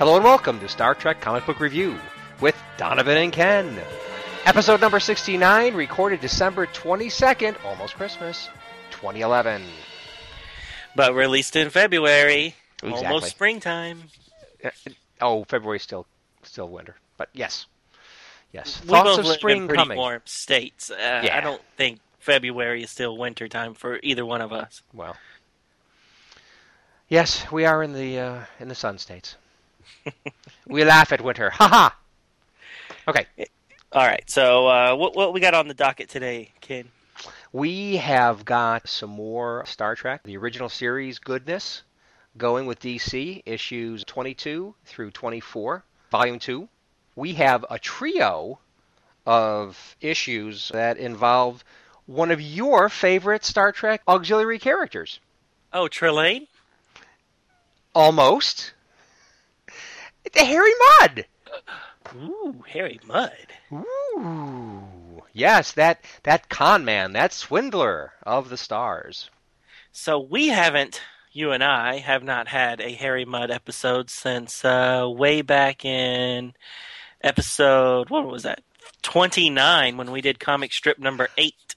Hello and welcome to Star Trek Comic Book Review with Donovan and Ken. Episode number 69, recorded December 22nd, almost Christmas, 2011. But released in February, Exactly. almost springtime. Uh, Oh, February still still winter. But yes. Yes. We Thoughts both of live spring in pretty coming. warm states. Uh, Yeah. I don't think February is still winter time for either one of us. Well. Yes, we are in the uh, in the sun states. we laugh at winter. Ha ha. Okay. All right, so uh, what what we got on the docket today, kid? We have got some more Star Trek, the original series goodness, going with DC, issues 22 through 24, volume 2. We have a trio of issues that involve one of your favorite Star Trek auxiliary characters. Oh, Trelane. Almost. The Harry Mudd. Ooh, Harry Mudd. Ooh. Yes, that that con man, that swindler of the stars. So we haven't, you and I have not had a Harry Mudd episode since uh, way back in episode what was that? Twenty nine when we did comic strip number eight.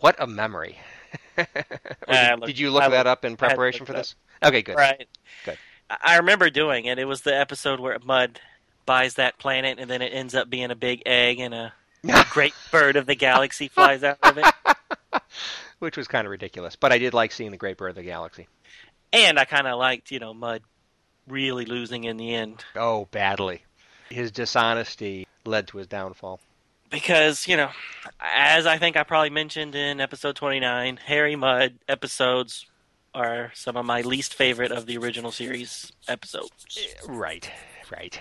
What a memory. Did, looked- did you look I that looked- up in I had to preparation for it up. this? Okay, good. Right. Good. I remember doing it. It was the episode where Mudd buys that planet, and then it ends up being a big egg, and a great bird of the galaxy flies out of it. Which was kind of ridiculous, but I did like seeing the Great Bird of the Galaxy. And I kind of liked, you know, Mudd really losing in the end Oh, badly. His dishonesty led to his downfall. because, you know, as I think I probably mentioned in episode twenty nine, Harry Mudd episodes are some of my least favorite of the original series episodes. Right, right.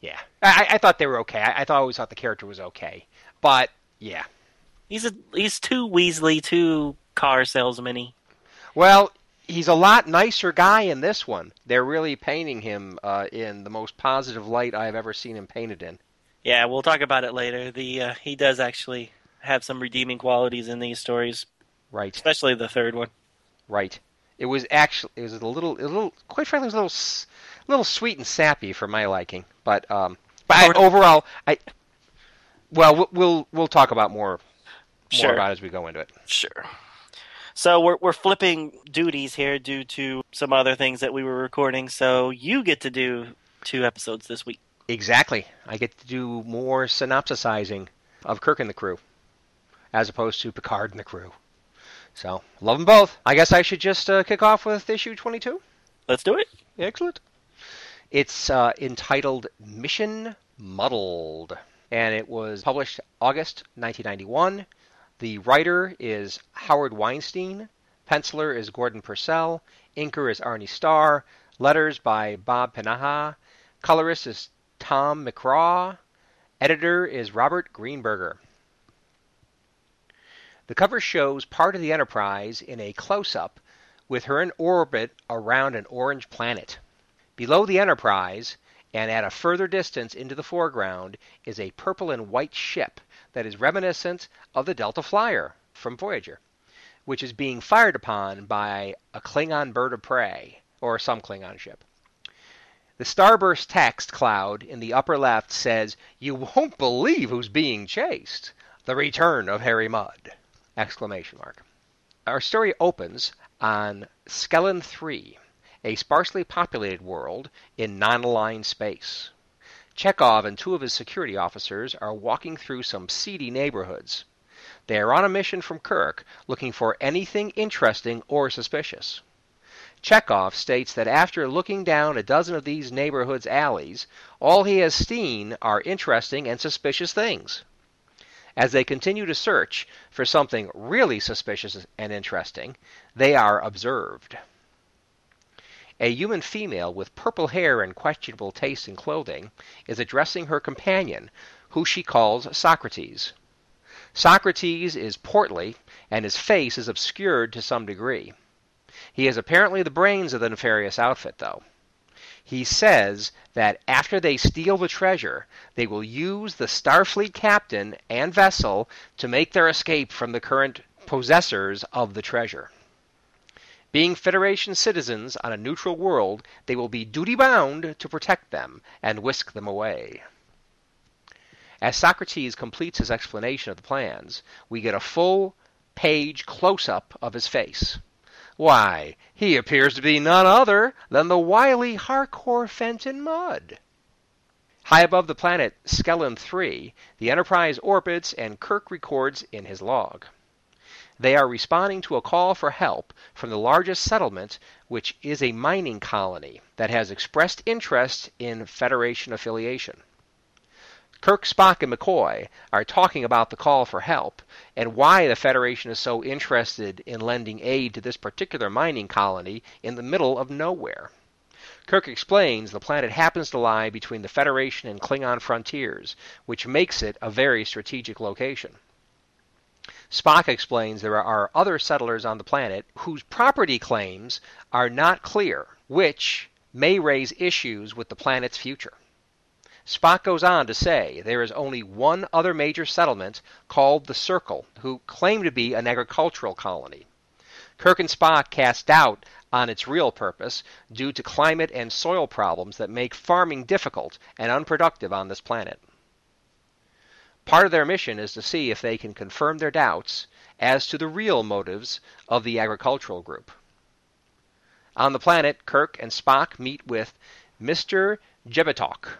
Yeah, I, I thought they were okay. I, I thought, always thought the character was okay, but yeah. He's a he's too Weasley, too car salesman-y. Well, he's a lot nicer guy in this one. They're really painting him uh, in the most positive light I've ever seen him painted in. Yeah, we'll talk about it later. The uh, he does actually have some redeeming qualities in these stories, Right, especially the third one. Right. It was actually it was a little, a little, quite frankly, it was a little, little sweet and sappy for my liking. But, um, but I, overall, I, well, we'll we'll, we'll talk about more, more Sure. about it as we go into it. Sure. So we're we're flipping duties here due to some other things that we were recording. So you get to do two episodes this week. Exactly. I get to do more synopsisizing of Kirk and the crew, as opposed to Picard and the crew. So, love them both. I guess I should just uh, kick off with issue 22. Let's do it. Excellent. It's uh, entitled Mission Muddled, and it was published August 1991. The writer is Howard Weinstein. Penciler is Gordon Purcell. Inker is Arnie Starr. Letters by Bob Pinaha. Colorist is Tom McCraw. Editor is Robert Greenberger. The cover shows part of the Enterprise in a close up with her in orbit around an orange planet. Below the Enterprise, and at a further distance into the foreground, is a purple and white ship that is reminiscent of the Delta Flyer from Voyager, which is being fired upon by a Klingon bird of prey, or some Klingon ship. The starburst text cloud in the upper left says, You won't believe who's being chased. The return of Harry Mudd! Exclamation mark. Our story opens on Skellen 3, a sparsely populated world in non-aligned space. Chekov and two of his security officers are walking through some seedy neighborhoods. They are on a mission from Kirk looking for anything interesting or suspicious. Chekov states that after looking down a dozen of these neighborhoods' alleys, all he has seen are interesting and suspicious things. As they continue to search for something really suspicious and interesting, they are observed. a human female with purple hair and questionable taste in clothing is addressing her companion, who she calls Socrates. Socrates is portly, and his face is obscured to some degree. He is apparently the brains of the nefarious outfit, though. He says that after they steal the treasure, they will use the Starfleet captain and vessel to make their escape from the current possessors of the treasure. Being Federation citizens on a neutral world, they will be duty bound to protect them and whisk them away. As Socrates completes his explanation of the plans, we get a full page close up of his face. Why, he appears to be none other than the wily Harcourt Fenton Mudd. High above the planet Skellen 3, the Enterprise orbits and Kirk records in his log. They are responding to a call for help from the largest settlement, which is a mining colony that has expressed interest in Federation affiliation. Kirk, Spock, and McCoy are talking about the call for help and why the Federation is so interested in lending aid to this particular mining colony in the middle of nowhere. Kirk explains the planet happens to lie between the Federation and Klingon frontiers, which makes it a very strategic location. Spock explains there are other settlers on the planet whose property claims are not clear, which may raise issues with the planet's future. Spock goes on to say there is only one other major settlement called the Circle, who claim to be an agricultural colony. Kirk and Spock cast doubt on its real purpose due to climate and soil problems that make farming difficult and unproductive on this planet. Part of their mission is to see if they can confirm their doubts as to the real motives of the agricultural group. On the planet, Kirk and Spock meet with Mr. Jebitok,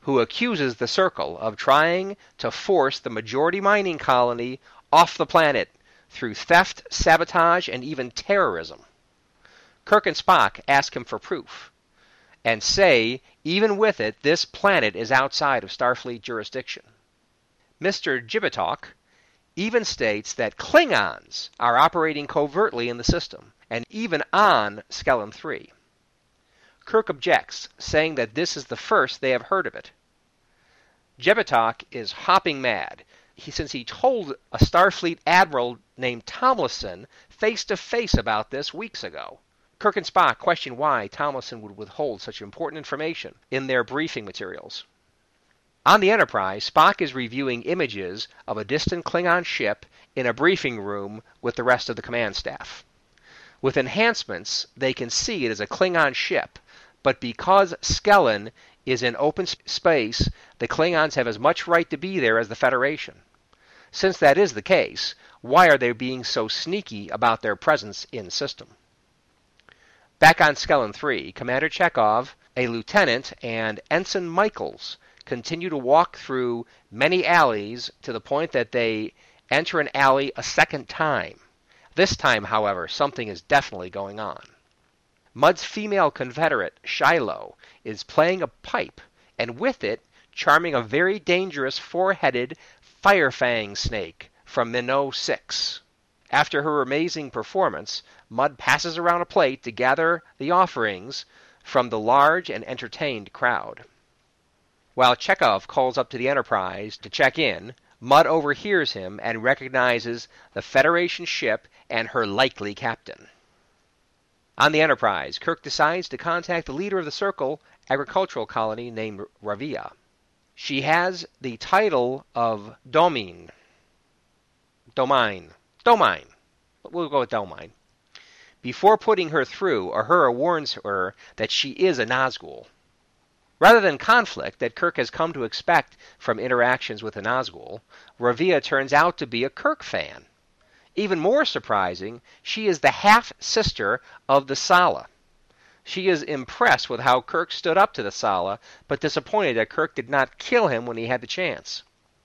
who accuses the Circle of trying to force the majority mining colony off the planet through theft, sabotage, and even terrorism. Kirk and Spock ask him for proof and say, even with it, this planet is outside of Starfleet jurisdiction. Mr. Jibitok even states that Klingons are operating covertly in the system, and even on Skellen 3. Kirk objects, saying that this is the first they have heard of it. Jebitok is hopping mad, he, since he told a Starfleet admiral named Tomlinson face to face about this weeks ago. Kirk and Spock question why Tomlinson would withhold such important information in their briefing materials. On the Enterprise, Spock is reviewing images of a distant Klingon ship in a briefing room with the rest of the command staff. With enhancements, they can see it is a Klingon ship, but because Skellen is in open space, the Klingons have as much right to be there as the Federation. Since that is the case, why are they being so sneaky about their presence in system? Back on Skellen 3, Commander Chekov, a lieutenant, and Ensign Michaels continue to walk through many alleys to the point that they enter an alley a second time. This time, however, something is definitely going on. Mudd's female confederate, Shiloh, is playing a pipe, and with it, charming a very dangerous four headed firefang snake from Minot 6. After her amazing performance, Mudd passes around a plate to gather the offerings from the large and entertained crowd. While Chekov calls up to the Enterprise to check in, Mudd overhears him and recognizes the Federation ship and her likely captain. On the Enterprise, Kirk decides to contact the leader of the Circle agricultural colony named Ravia. She has the title of Domine. Domine. Domine. We'll go with Domine. Before putting her through, Uhura warns her that she is a Nazgul. Rather than conflict that Kirk has come to expect from interactions with the Nazgul, Ravia turns out to be a Kirk fan. Even more surprising, she is the half sister of the Sala. She is impressed with how Kirk stood up to the Sala, but disappointed that Kirk did not kill him when he had the chance.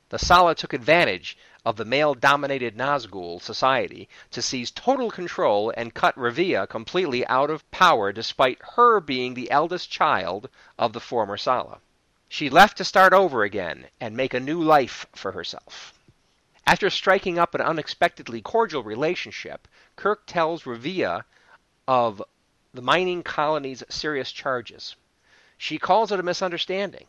The Sala took advantage of the male dominated Nazgul society to seize total control and cut Ravia completely out of power despite her being the eldest child of the former Sala. She left to start over again and make a new life for herself. After striking up an unexpectedly cordial relationship, Kirk tells Ravia of the mining colony's serious charges. She calls it a misunderstanding.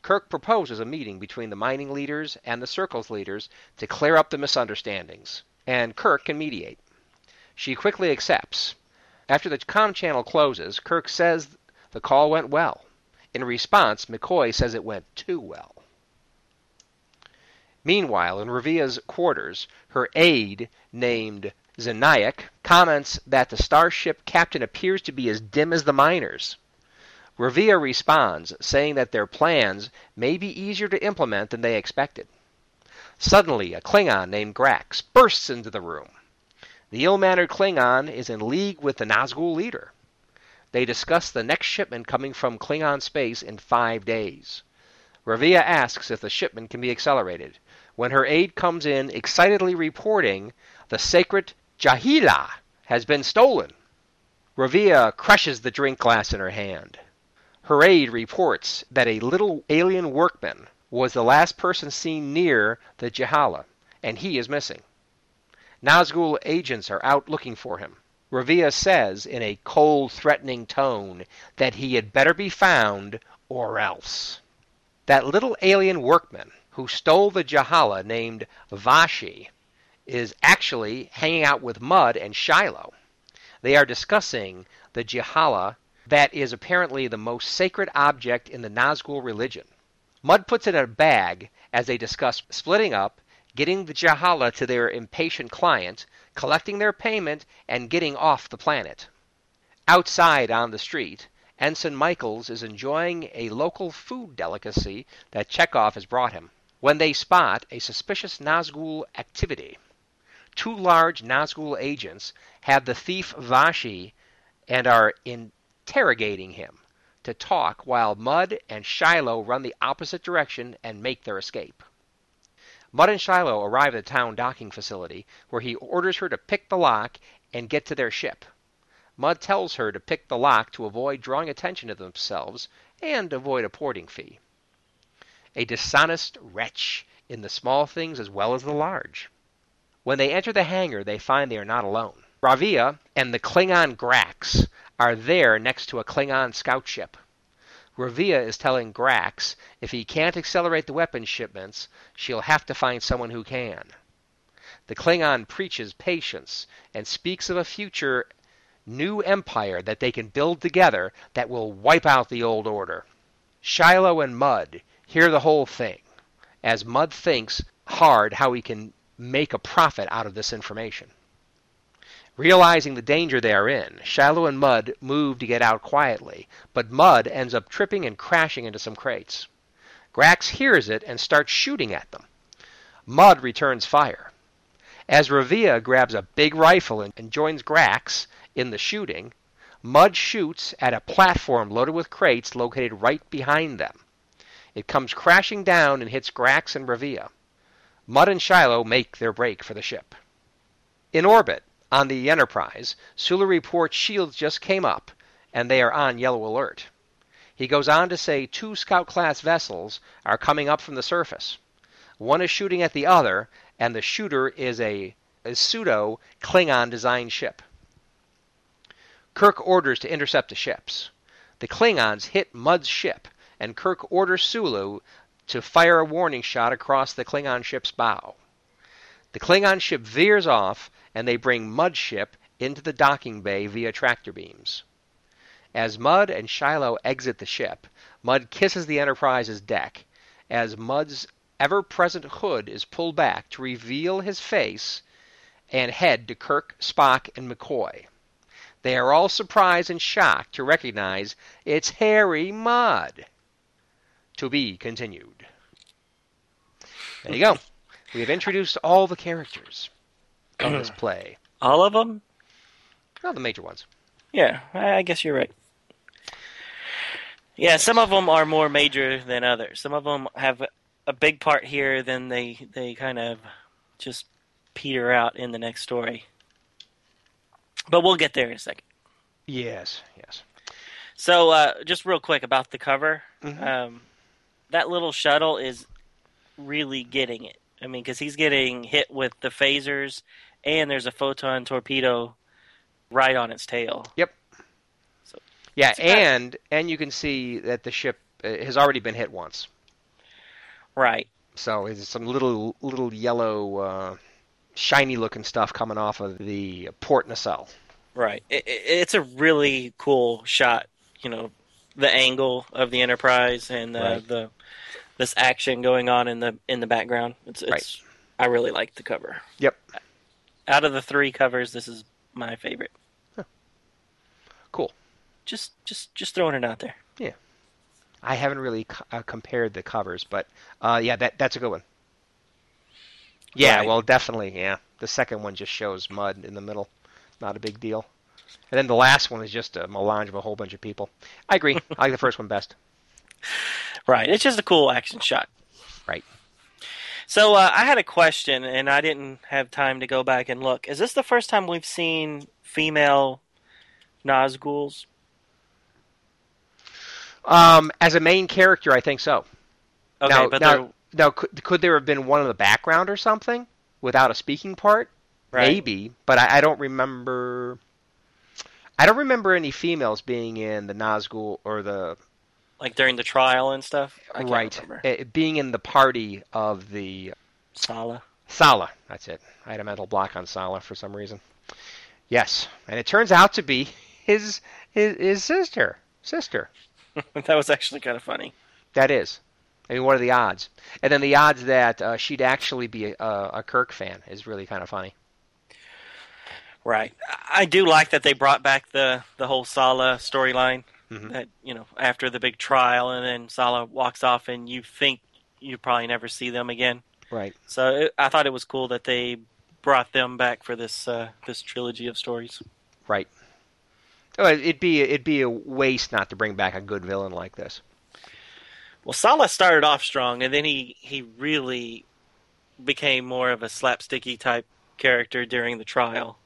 Kirk proposes a meeting between the mining leaders and the Circle's leaders to clear up the misunderstandings, and Kirk can mediate. She quickly accepts. After the com channel closes, Kirk says the call went well. In response, McCoy says it went too well. Meanwhile, in Revia's quarters, her aide, named Zanayak, comments that the starship captain appears to be as dim as the miners. Revia responds, saying that their plans may be easier to implement than they expected. Suddenly, a Klingon named Grax bursts into the room. The ill mannered Klingon is in league with the Nazgul leader. They discuss the next shipment coming from Klingon space in five days. Revia asks if the shipment can be accelerated when her aide comes in excitedly reporting the sacred Jahila has been stolen. Revia crushes the drink glass in her hand. Her aide reports that a little alien workman was the last person seen near the Jahala, and he is missing. Nazgul agents are out looking for him. Revia says in a cold, threatening tone that he had better be found or else. That little alien workman who stole the Jahala named Vashi is actually hanging out with Mudd and Shiloh. They are discussing the Jahala that is apparently the most sacred object in the Nazgul religion. Mudd puts it in a bag as they discuss splitting up, getting the Jahala to their impatient client, collecting their payment, and getting off the planet. Outside on the street, Ensign Michaels is enjoying a local food delicacy that Chekov has brought him when they spot a suspicious Nazgul activity. Two large Nazgul agents have the thief Vashi and are interrogating him to talk while Mudd and Shiloh run the opposite direction and make their escape. Mudd and Shiloh arrive at the town docking facility, where he orders her to pick the lock and get to their ship. Mudd tells her to pick the lock to avoid drawing attention to themselves and avoid a porting fee a dishonest wretch in the small things as well as the large. When they enter the hangar, they find they are not alone. Revia and the Klingon Grax are there next to a Klingon scout ship. Revia is telling Grax if he can't accelerate the weapons shipments, she'll have to find someone who can. The Klingon preaches patience and speaks of a future new empire that they can build together that will wipe out the old order. Shiloh and Mudd hear the whole thing as Mudd thinks hard how he can make a profit out of this information. Realizing the danger they are in, Shiloh and Mudd move to get out quietly, but Mudd ends up tripping and crashing into some crates. Grax hears it and starts shooting at them. Mudd returns fire. As Revia grabs a big rifle and joins Grax in the shooting, Mudd shoots at a platform loaded with crates located right behind them. It comes crashing down and hits Grax and Revia. Mudd and Shiloh make their break for the ship. In orbit, on the Enterprise, Sulu reports shields just came up, and they are on yellow alert. He goes on to say two scout class vessels are coming up from the surface. One is shooting at the other, and the shooter is a, a pseudo Klingon designed ship. Kirk orders to intercept the ships. The Klingons hit Mudd's ship, and Kirk orders Sulu to fire a warning shot across the Klingon ship's bow. The Klingon ship veers off, and they bring Mudd's ship into the docking bay via tractor beams. As Mudd and Shiloh exit the ship, Mudd kisses the Enterprise's deck as Mudd's ever present hood is pulled back to reveal his face and head to Kirk, Spock, and McCoy. They are all surprised and shocked to recognize it's Harry Mudd. To be continued. There you go. We have introduced all the characters of this play. All of them? All the major ones. Yeah, I guess you're right. Yeah, some of them are more major than others. Some of them have a big part here, then they they kind of just peter out in the next story. But we'll get there in a second. Yes, yes. So, uh, just real quick about the cover. Mhm. Um, that little shuttle is really getting it. I mean, because he's getting hit with the phasers, and there's a photon torpedo right on its tail. Yep. Yeah, It's a and and you can see that the ship uh, has already been hit once. Right. So it's some little little yellow, uh, shiny looking stuff coming off of the port nacelle. Right. It, it, it's a really cool shot. You know, the angle of the Enterprise and uh, Right. the this action going on in the in the background. It's it's. I really like the cover. Yep. Out of the three covers, this is my favorite. Cool. Just just just throwing it out there. Yeah. I haven't really co- uh, compared the covers, but uh, yeah, that that's a good one. Yeah, Right. well, definitely, yeah. The second one just shows Mudd in the middle, not a big deal. And then the last one is just a melange of a whole bunch of people. I agree. I like the first one best. Right. It's just a cool action shot. Right. So uh, I had a question, and I didn't have time to go back and look. Is this the first time we've seen female Nazguls? Um, as a main character, I think so. Okay, now, but now, now, could, could there have been one in the background or something without a speaking part? right. Maybe, but I, I don't remember. I don't remember any females being in the Nazgul or the like during the trial and stuff. Right remember. eh, being in the party of the Sala. Sala. That's it. I had a mental block on Sala for some reason. Yes, and it turns out to be his his, his sister. Sister. that was actually kind of funny. That is. I mean, what are the odds? And then the odds that uh, she'd actually be a, a Kirk fan is really kind of funny. Right. I do like that they brought back the the whole Sala storyline. Mhm. That you know, after the big trial, and then Sala walks off, and you think you probably never see them again. Right. So it, I thought it was cool that they brought them back for this uh, this trilogy of stories. Right. Oh, it'd be it'd be a waste not to bring back a good villain like this. Well, Sala started off strong, and then he he really became more of a slapsticky type character during the trial,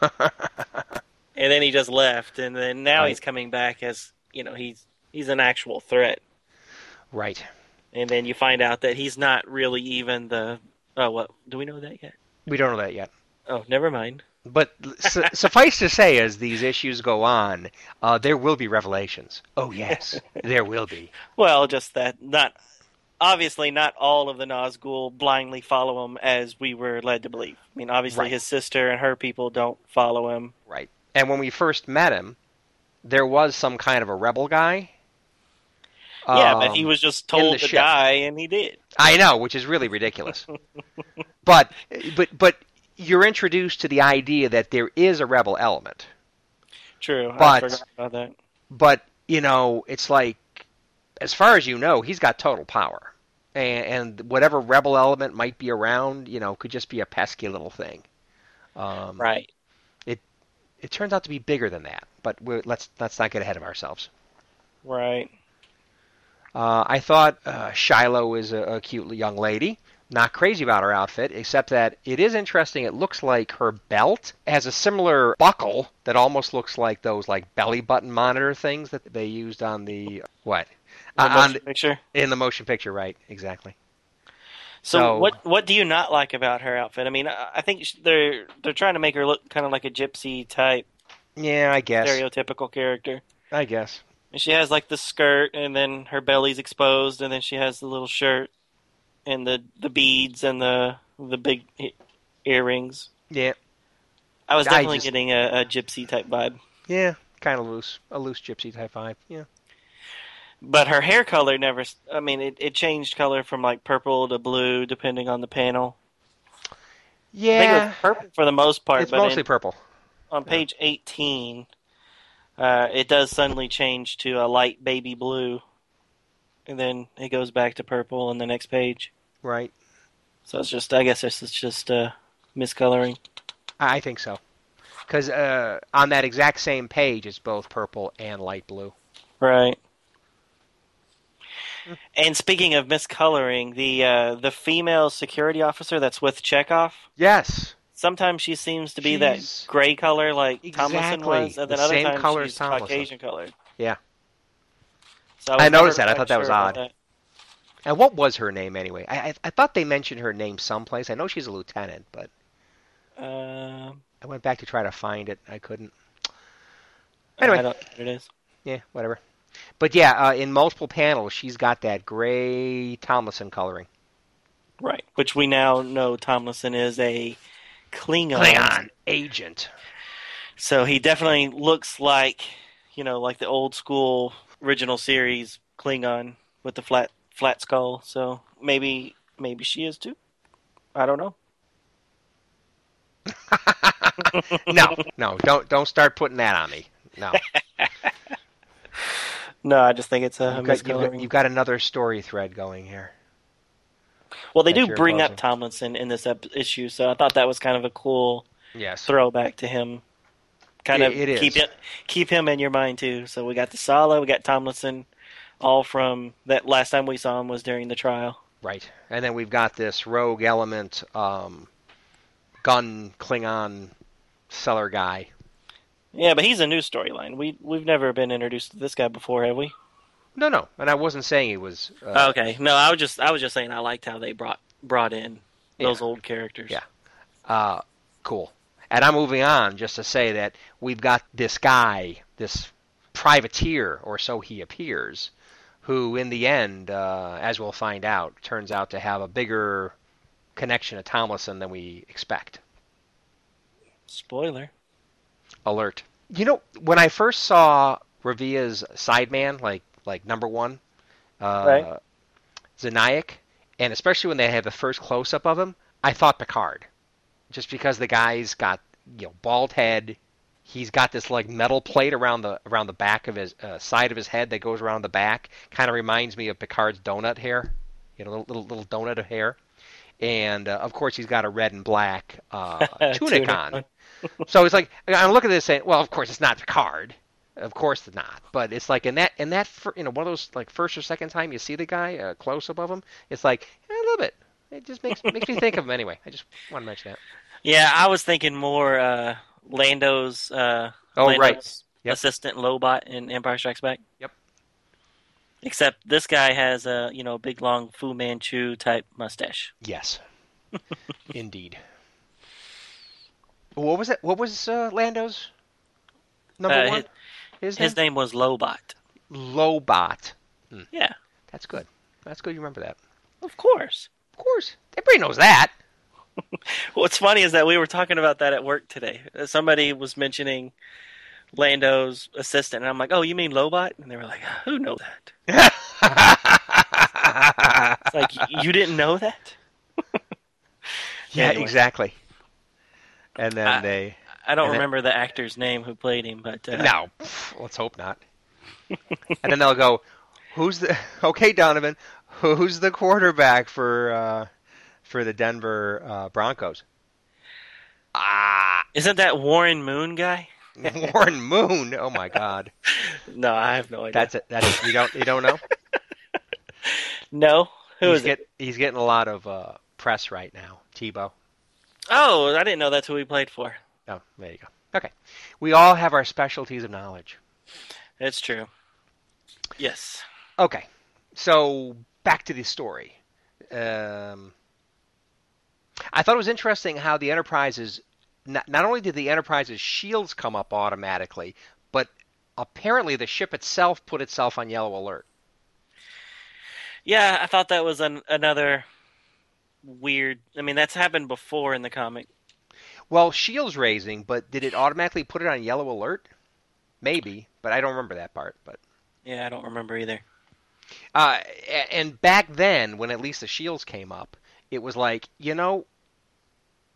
and then he just left, and then now Right. he's coming back as you know he's he's an actual threat, right. and then you find out that he's not really even the oh what do we know that yet? We don't know that yet. Oh, never mind. But su- suffice to say, as these issues go on, uh, there will be revelations. Oh yes, there will be. Well, just that not obviously not all of the Nazgul blindly follow him as we were led to believe. I mean, obviously Right. his sister and her people don't follow him. Right. And when we first met him, there was some kind of a rebel guy. yeah, but Um, he was just told the to ship. die, and he did. I know, which is really ridiculous. but but but you're introduced to the idea that there is a rebel element. True, I But- forgot about that. But you know, it's like as far as you know, he's got total power. And, and whatever rebel element might be around, you know, could just be a pesky little thing. Um, Right. It turns out to be bigger than that, but let's let's not get ahead of ourselves. Right. Uh, I thought uh, Shiloh is a, a cute young lady. Not crazy about her outfit, except that it is interesting. It looks like her belt has a similar buckle that almost looks like those like belly button monitor things that they used on the what The Uh, on motion picture. in the motion picture, right? Exactly. So, so- what what do you not like about her outfit? I mean, I I think they're they're trying to make her look kind of like a gypsy type Yeah, I guess. stereotypical character. I guess. And she has like the skirt, and then her belly's exposed, and then she has the little shirt, and the the beads and the the big earrings. Yeah, I was I definitely just- getting a, a gypsy type vibe. yeah, kind of loose, a loose gypsy type vibe. Yeah. But her hair color never i mean, it, it changed color from like purple to blue depending on the panel. I think it Yeah, was purple for the most part, it's but mostly in- purple. on page 18, uh, it does suddenly change to a light baby blue, and then it goes back to purple on the next page. Right. So it's just, I guess it's, it's just uh, miscoloring. I think so. Because uh, on that exact same page, it's both purple and light blue. Right. And speaking of miscoloring, the uh, the female security officer that's with Chekov, Yes. sometimes she seems to be She's- that gray color like Tomlinson Exactly. was, and then The other same times color she's Tomlinson. Caucasian colored. Yeah. So I was noticed that. I thought that was odd. And what was her name anyway? I, I I thought they mentioned her name someplace. I know she's a lieutenant, but that. Um, I went back to try to find it. I couldn't. I Anyway, don't know what it is. Yeah, whatever. But yeah, uh, in multiple panels, she's got that gray Tomlinson coloring. Right. Which we now know Tomlinson is a Klingon. Klingon agent. So he definitely looks like, you know, like the old school original series Klingon with the flat flat skull. So maybe maybe she is too. I don't know. no, no, don't don't start putting that on me. No. No, I just think it's a You've got, you've, got, you've got another story thread going here. well, they do bring up. Tomlinson in this ep- issue, so I thought that was kind of a cool Yes. throwback to him. Kind It- of it keep it, keep him in your mind too. So we got the Sala, we got Tomlinson, all from that last time we saw him was during the trial. Right. And then we've got this rogue element, um, gun Klingon seller guy. Yeah, but he's a new storyline. We we've never been introduced to this guy before, have we? No, no. And I wasn't saying he was. Uh, okay, no, I was just I was just saying I liked how they brought brought in those old characters. Yeah. Uh, cool. And I'm moving on just to say that we've got this guy, this privateer, or so he appears, who in the end, uh, as we'll find out, turns out to have a bigger connection to Tomlinson than we expect. Spoiler. Alert. You know, when I first saw Revia's sideman, like like number one, uh, Right. Zanayak, and especially when they had the first close up of him, I thought Picard, just because the guy's got you know bald head, he's got this like metal plate around the around the back of his uh, side of his head that goes around the back, kind of reminds me of Picard's donut hair, you know, little little, little donut of hair, and uh, of course he's got a red and black uh, tunic Tunic on. So it's like I'm looking at this saying, well, of course it's not Picard. Of course it's not. But it's like in that in that you know one of those like first or second time you see the guy uh, close above him, it's like eh, a little bit. It just makes makes me think of him anyway. I just want to mention that. Yeah, I was thinking more uh, Lando's uh, Oh, Lando's right. Yep. assistant Lobot in Empire Strikes Back. Yep. Except this guy has a you know big long Fu Manchu type mustache. Yes, indeed. What was it? What was uh, Lando's number Uh, one? His, His name? name was Lobot. Lobot. Yeah, That's good. That's good. You remember that? of course. Of course. Everybody knows that. What's funny is that we were talking about that at work today. Uh, Somebody was mentioning Lando's assistant, and I'm like, "Oh, you mean Lobot?" And they were like, "Who know that?" It's like you didn't know that. yeah, Anyway. exactly. And then I- they I don't And then- remember the actor's name who played him, but uh, No, let's hope not. and then they'll go, "Who's the okay, Donovan? Who's the quarterback for uh, for the Denver uh, Broncos?" Ah, isn't that Warren Moon guy? Warren Moon. Oh my God, No, I have no idea. that's it. That's you don't you don't know. no. Who he's is get, it? He's getting a lot of uh, press right now. Tebow. Oh, I didn't know that's who we played for. Oh, there you go. Okay, we all have our specialties of knowledge. It's true. Yes. Okay, so back to the story. Um, I thought it was interesting how the Enterprise's not, not only did the Enterprise's shields come up automatically, but apparently the ship itself put itself on yellow alert. Yeah, I thought that was an, another weird. I mean, that's happened before in the comic. Well, shields raising, but did it automatically put it on yellow alert? Maybe, but I don't remember that part. But Yeah, I don't remember either. Uh, and back then, when at least the shields came up, it was like, you know,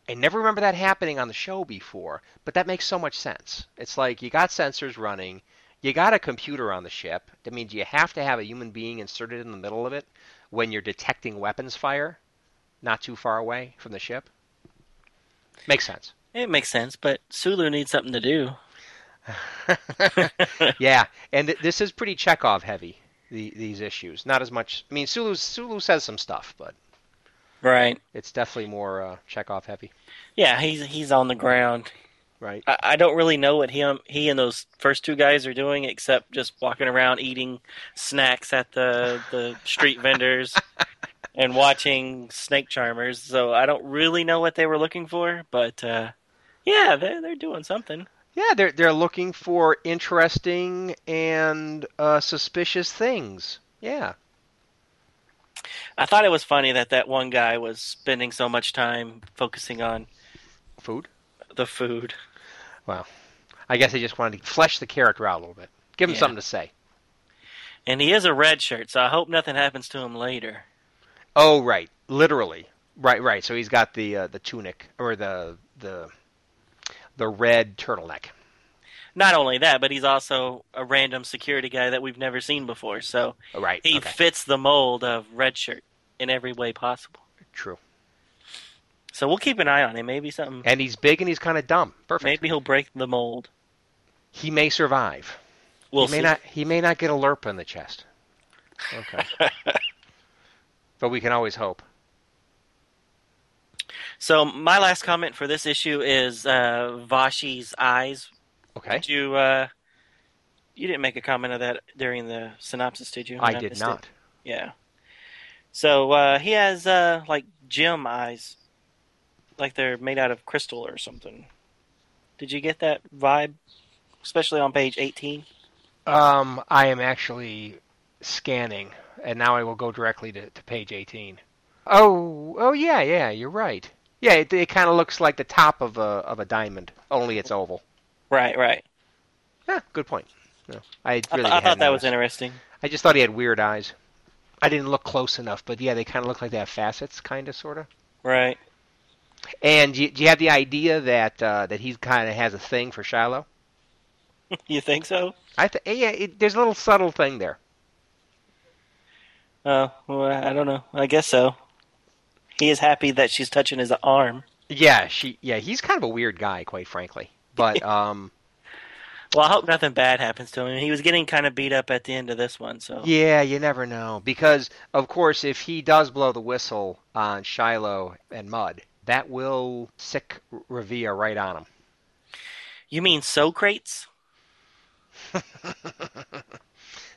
I never remember that happening on the show before, but that makes so much sense. It's like you got sensors running, you got a computer on the ship. That means you have to have a human being inserted in the middle of it when you're detecting weapons fire, not too far away from the ship. Makes sense. It makes sense, but Sulu needs something to do. yeah, and th- this is pretty Chekov heavy. The, these issues, not as much. I mean, Sulu Sulu says some stuff, but Right. it's definitely more uh, Chekov heavy, Yeah, he's he's on the ground. right? I, I don't really know what him he and those first two guys are doing, except just walking around eating snacks at the the street vendors and watching snake charmers. So I don't really know what they were looking for, but uh, yeah, they're they're doing something. Yeah, they're they're looking for interesting and uh, suspicious things. Yeah. I thought it was funny that that one guy was spending so much time focusing on Food. the food. Well, I guess they just wanted to flesh the character out a little bit, give him Yeah. something to say. And he is a red shirt, so I hope nothing happens to him later. Oh, right, literally, right, right. So he's got the uh, the tunic or the the the red turtleneck. Not only that, but he's also a random security guy that we've never seen before. So Oh, right. he okay. fits the mold of red shirt in every way possible. True. So we'll keep an eye on him. Maybe something. And he's big and he's kind of dumb. Perfect. Maybe he'll break the mold. He may survive. We'll he may see. not. He may not get a lerp in the chest. Okay. but we can always hope. So my last comment for this issue is uh, Vashi's eyes. Okay. Did you uh, you didn't make a comment of that during the synopsis, did you? I And did missed it? not. Yeah. So uh, he has uh, like gem eyes, like they're made out of crystal or something. Did you get that vibe, especially on page eighteen? Um, I am actually scanning, and now I will go directly to, to page 18. Oh, oh yeah, yeah, you're right. Yeah, it, it kind of looks like the top of a of a diamond, only it's oval. Right, right. Yeah, good point. No, I I, really th- I thought that was interesting. I just thought he had weird eyes. I didn't look close enough, but yeah, they kind of look like they have facets, kind of, sort of. Right. And do you, do you have the idea that uh, that he kind of has a thing for Shiloh? you think so? I th- yeah, it, there's a little subtle thing there. Oh, well, I don't know. I guess so. He is happy that she's touching his arm. Yeah, she yeah, he's kind of a weird guy, quite frankly. But um, Well, I hope nothing bad happens to him. He was getting kind of beat up at the end of this one, so yeah, you never know because of course, if he does blow the whistle on Shiloh and Mudd, that will sick Revia right on him. You mean Socrates?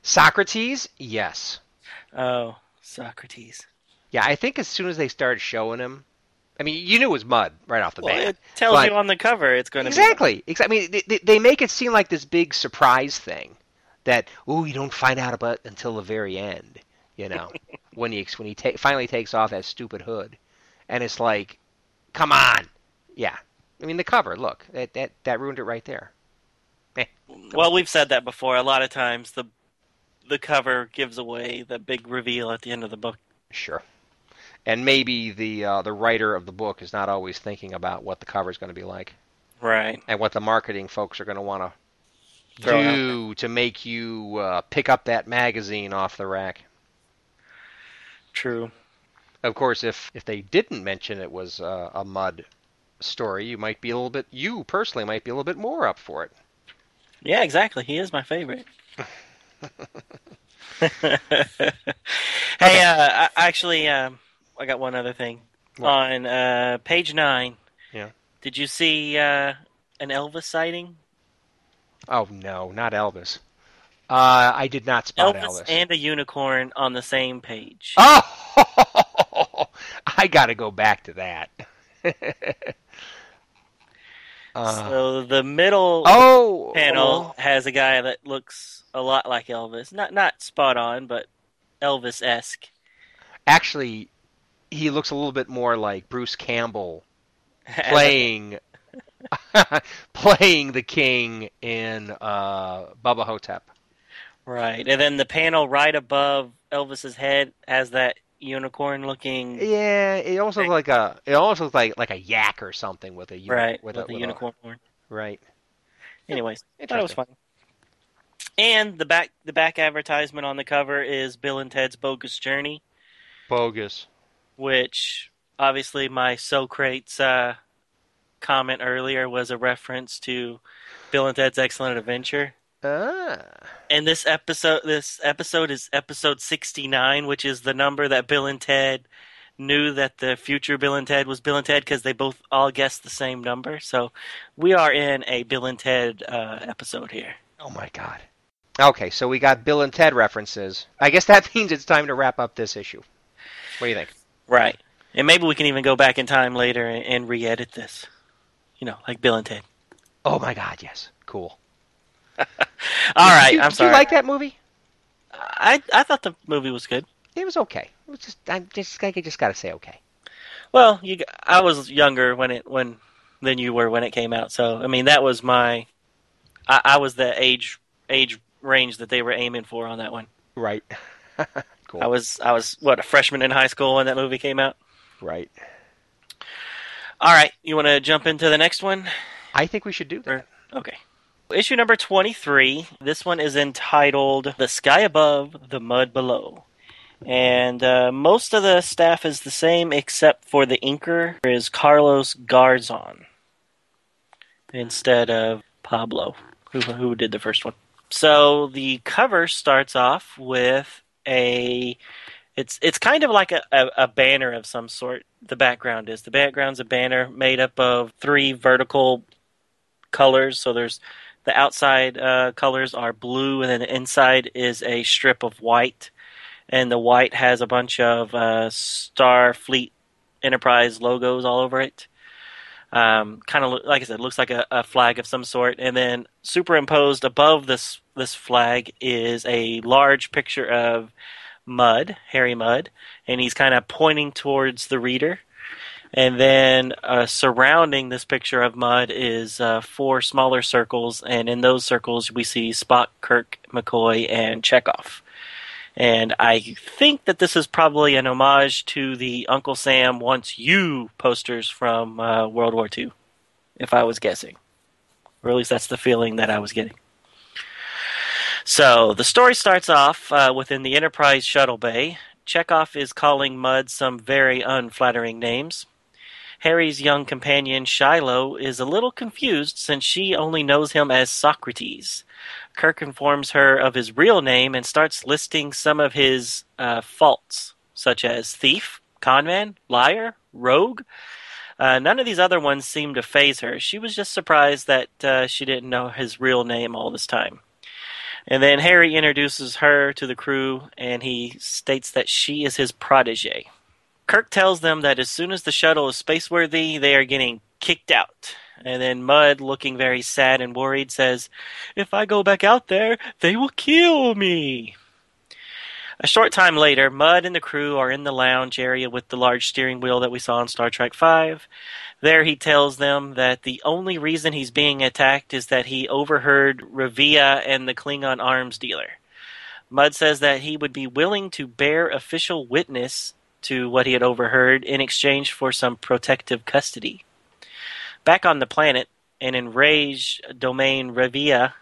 Socrates, yes. Oh, Socrates. Yeah, I think as soon as they started showing him, I mean, you knew it was Mudd right off the Well, bat. it tells but- you on the cover it's going to Exactly. Exactly. I mean, they- they, make it seem like this big surprise thing that oh, you don't find out about until the very end. You know, when he when he ta- finally takes off that stupid hood, and it's like, come on, yeah. I mean, the cover. Look, that that that ruined it right there. be. Well, we've said that before. A lot of times the the cover gives away the big reveal at the end of the book. Sure. And maybe the uh, the writer of the book is not always thinking about what the cover is going to be like Right. and what the marketing folks are going to want to do to make you uh, pick up that magazine off the rack. True. Of course, if if they didn't mention it was uh, a Mudd story, you might be a little bit. You personally might be a little bit more up for it. Yeah, exactly. He is my favorite. hey, uh, I, actually, um, I got one other thing. What? On uh, page nine, Yeah. did you see uh, an Elvis sighting? Oh no, not Elvis. Uh, I did not spot Elvis, Elvis. and a unicorn on the same page. oh, I got to go back to that. uh, so the middle oh, panel has a guy that looks a lot like Elvis. Not not spot on, but Elvis esque. Actually, he looks a little bit more like Bruce Campbell playing playing the king in uh, Bubba Ho-Tep. right, and then the panel right above Elvis's head has that unicorn looking. Yeah, it also looks like a it almost looks like like a yak or something with a uni- Right, with, with, a, the with a- unicorn horn. right. Anyways, I thought it was Interesting. fun. And the back the back advertisement on the cover is Bill and Ted's Bogus Journey, Bogus. which obviously my Socrates uh, comment earlier was a reference to Bill and Ted's Excellent Adventure. Ah. And this episode this episode is episode 69, which is the number that Bill and Ted knew that the future Bill and Ted was Bill and Ted because they both all guessed the same number. So we are in a Bill and Ted uh, episode here. Oh my god. Okay, so we got Bill and Ted references. I guess that means it's time to wrap up this issue. What do you think? Right. And maybe we can even go back in time later and, and re-edit this. You know, like Bill and Ted. Oh my God, yes, cool. All right, Did you, I'm sorry. you like that movie? I I thought the movie was good. It was okay. It was just I just I just got to say okay. Well, you, I was younger when it when than you were when it came out. So I mean, that was my, I, I was the age age range that they were aiming for on that one. Right. cool. I was I was what a freshman in high school when that movie came out. right. All right, you want to jump into the next one? I think we should do that. Okay. Issue number 23. This one is entitled The Sky Above, The Mud Below. And uh, most of the staff is the same except for the inker is Carlos Garzon instead of Pablo, who, who did the first one. So the cover starts off with a it's it's kind of like a, a, a banner of some sort. The background is the background's a banner made up of three vertical colors. So there's the outside uh, colors are blue, and then the inside is a strip of white, and the white has a bunch of uh, Starfleet Enterprise logos all over it. Um, kind of like I said, looks like a, a flag of some sort, and then superimposed above this this flag is a large picture of Mudd, Harry Mudd, and he's kind of pointing towards the reader. And then uh, surrounding this picture of Mudd is uh, four smaller circles, and in those circles we see Spock, Kirk, McCoy, and Chekov. And I think that this is probably an homage to the Uncle Sam Wants You posters from uh, World War II, if I was guessing. Or at least that's the feeling that I was getting. So the story starts off uh, within the Enterprise shuttle bay. Chekov is calling Mudd some very unflattering names. Harry's young companion Shiloh is a little confused since she only knows him as Socrates. Kirk informs her of his real name and starts listing some of his uh, faults, such as thief, conman, liar, rogue. Uh, none of these other ones seemed to phase her. She was just surprised that uh, she didn't know his real name all this time. And then Harry introduces her to the crew, and he states that she is his protege. Kirk tells them that as soon as the shuttle is spaceworthy, they are getting kicked out. And then Mudd, looking very sad and worried, says, If I go back out there, they will kill me. A short time later, Mudd and the crew are in the lounge area with the large steering wheel that we saw in Star Trek V. There, he tells them that the only reason he's being attacked is that he overheard Revia and the Klingon arms dealer. Mudd says that he would be willing to bear official witness to what he had overheard in exchange for some protective custody. Back on the planet, an enraged domain Revia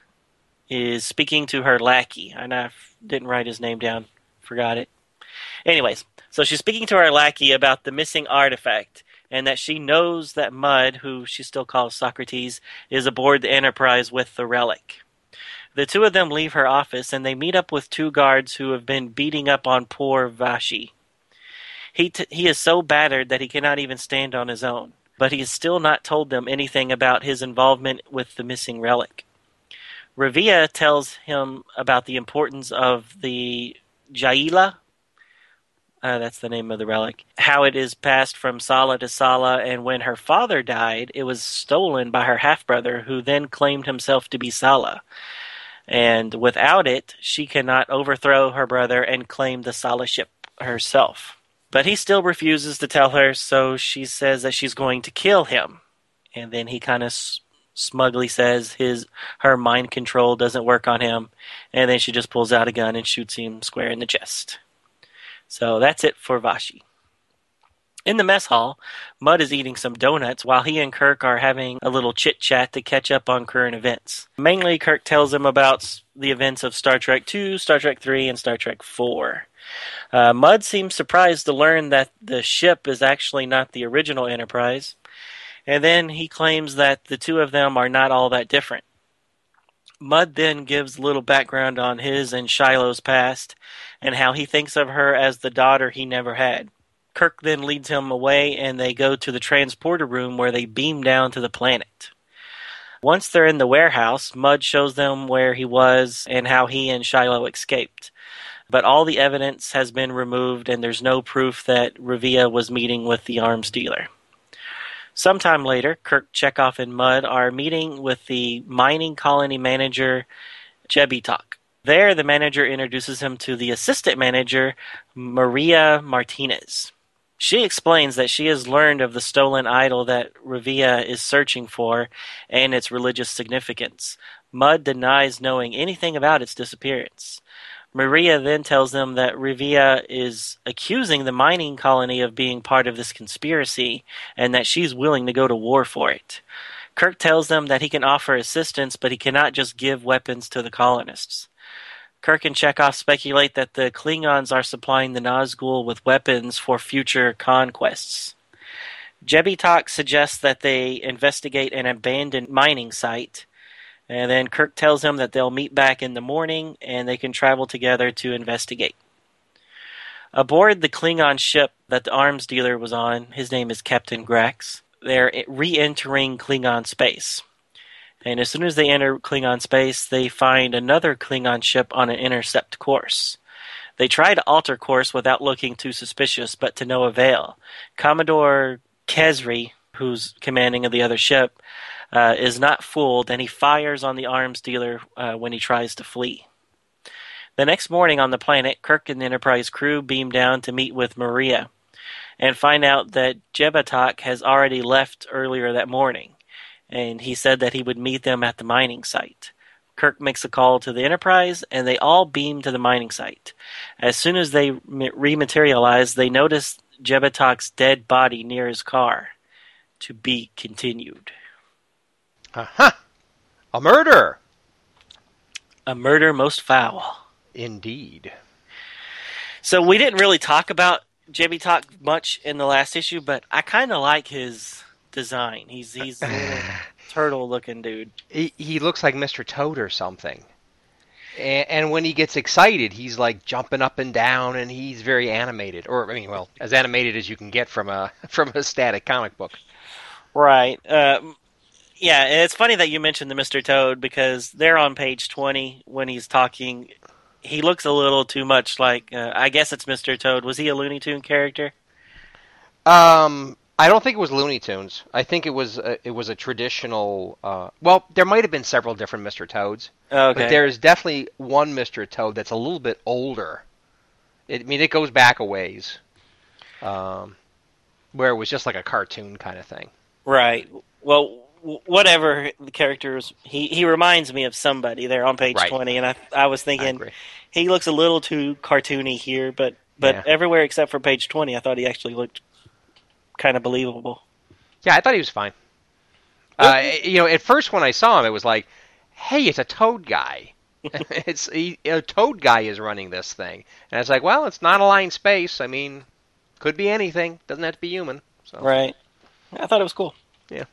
is speaking to her lackey. And I didn't write his name down, forgot it. Anyways, so she's speaking to her lackey about the missing artifact and that she knows that Mudd, who she still calls Socrates, is aboard the Enterprise with the relic. The two of them leave her office and they meet up with two guards who have been beating up on poor Vashi. He, t- he is so battered that he cannot even stand on his own, but he has still not told them anything about his involvement with the missing relic. Revia tells him about the importance of the Jaila. Uh, that's the name of the relic. How it is passed from Sala to Sala, and when her father died, it was stolen by her half brother, who then claimed himself to be Sala. And without it, she cannot overthrow her brother and claim the Sala ship herself. But he still refuses to tell her, so she says that she's going to kill him. And then he kind of s- smugly says his her mind control doesn't work on him, and then she just pulls out a gun and shoots him square in the chest. So that's it for Vashi. In the mess hall, Mudd is eating some donuts while he and Kirk are having a little chit chat to catch up on current events. Mainly, Kirk tells him about the events of Star Trek II, Star Trek III, and Star Trek IV. Uh, Mudd seems surprised to learn that the ship is actually not the original Enterprise, and then he claims that the two of them are not all that different. Mudd then gives a little background on his and Shiloh's past and how he thinks of her as the daughter he never had. Kirk then leads him away and they go to the transporter room where they beam down to the planet. Once they're in the warehouse, Mudd shows them where he was and how he and Shiloh escaped. But all the evidence has been removed and there's no proof that Revia was meeting with the arms dealer. Sometime later, Kirk, Chekov, and Mudd are meeting with the mining colony manager, Jebitok. There, the manager introduces him to the assistant manager, Maria Martinez. She explains that she has learned of the stolen idol that Revia is searching for and its religious significance. Mudd denies knowing anything about its disappearance. Maria then tells them that Revia is accusing the mining colony of being part of this conspiracy and that she's willing to go to war for it. Kirk tells them that he can offer assistance, but he cannot just give weapons to the colonists. Kirk and Chekov speculate that the Klingons are supplying the Nazgul with weapons for future conquests. Jebitok suggests that they investigate an abandoned mining site, and then Kirk tells him that they'll meet back in the morning and they can travel together to investigate. Aboard the Klingon ship that the arms dealer was on, his name is Captain Grax, they're re entering Klingon space. And as soon as they enter Klingon space, they find another Klingon ship on an intercept course. They try to alter course without looking too suspicious, but to no avail. Commodore Kesri, who's commanding of the other ship, uh, is not fooled, and he fires on the arms dealer uh, when he tries to flee. The next morning on the planet, Kirk and the Enterprise crew beam down to meet with Maria and find out that Jebitok has already left earlier that morning and he said that he would meet them at the mining site. Kirk makes a call to the Enterprise, and they all beam to the mining site. As soon as they rematerialize, they notice Jebitok's dead body near his car. To be continued. Aha! A murder! A murder most foul. Indeed. So we didn't really talk about Jebitok much in the last issue, but I kind of like his design. He's he's a turtle looking dude. He, he looks like Mr. Toad or something. And, and, when he gets excited, he's like jumping up and down, and he's very animated. Or I mean, well, as animated as you can get from a from a static comic book. Right. Uh, yeah, it's funny that you mentioned the Mr. Toad because they're on page twenty when he's talking. He looks a little too much like uh, I guess it's Mr. Toad. Was he a Looney Tune character? Um, I don't think it was Looney Tunes. I think it was a, it was a traditional. Uh, well, there might have been several different Mr. Toads, okay. but there's definitely one Mr. Toad that's a little bit older. It, I mean, it goes back a ways, um, where it was just like a cartoon kind of thing. Right. Well, whatever the characters, he he reminds me of somebody there on page right. twenty, and I I was thinking I he looks a little too cartoony here, but but yeah. everywhere except for page twenty, I thought he actually looked kind of believable. Yeah, I thought he was fine. Uh, you know, at first when I saw him, it was like, "Hey, it's a Toad guy." it's he, a Toad guy is running this thing, and I was like, "Well, it's not aligned space. I mean, could be anything. Doesn't have to be human." So. Right. I thought it was cool. Yeah.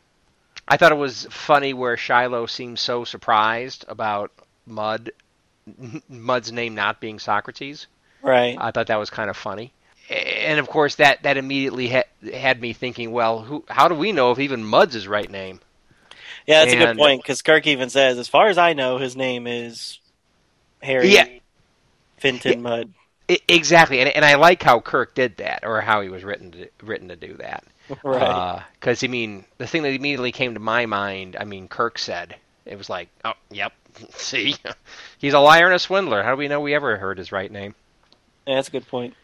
I thought it was funny where Shiloh seemed so surprised about Mudd, Mudd's name not being Socrates. Right. I thought that was kind of funny and of course that that immediately ha- had me thinking, well, who, how do we know if even Mudd's his right name? Yeah, that's and, a good point because Kirk even says, as far as I know, his name is Harry yeah. Finton yeah, Mudd. Exactly, and and I like how Kirk did that, or how he was written to, written to do that. Right. Because uh, I mean, the thing that immediately came to my mind, I mean, Kirk said it was like, oh, yep, see, he's a liar and a swindler. How do we know we ever heard his right name? Yeah, that's a good point.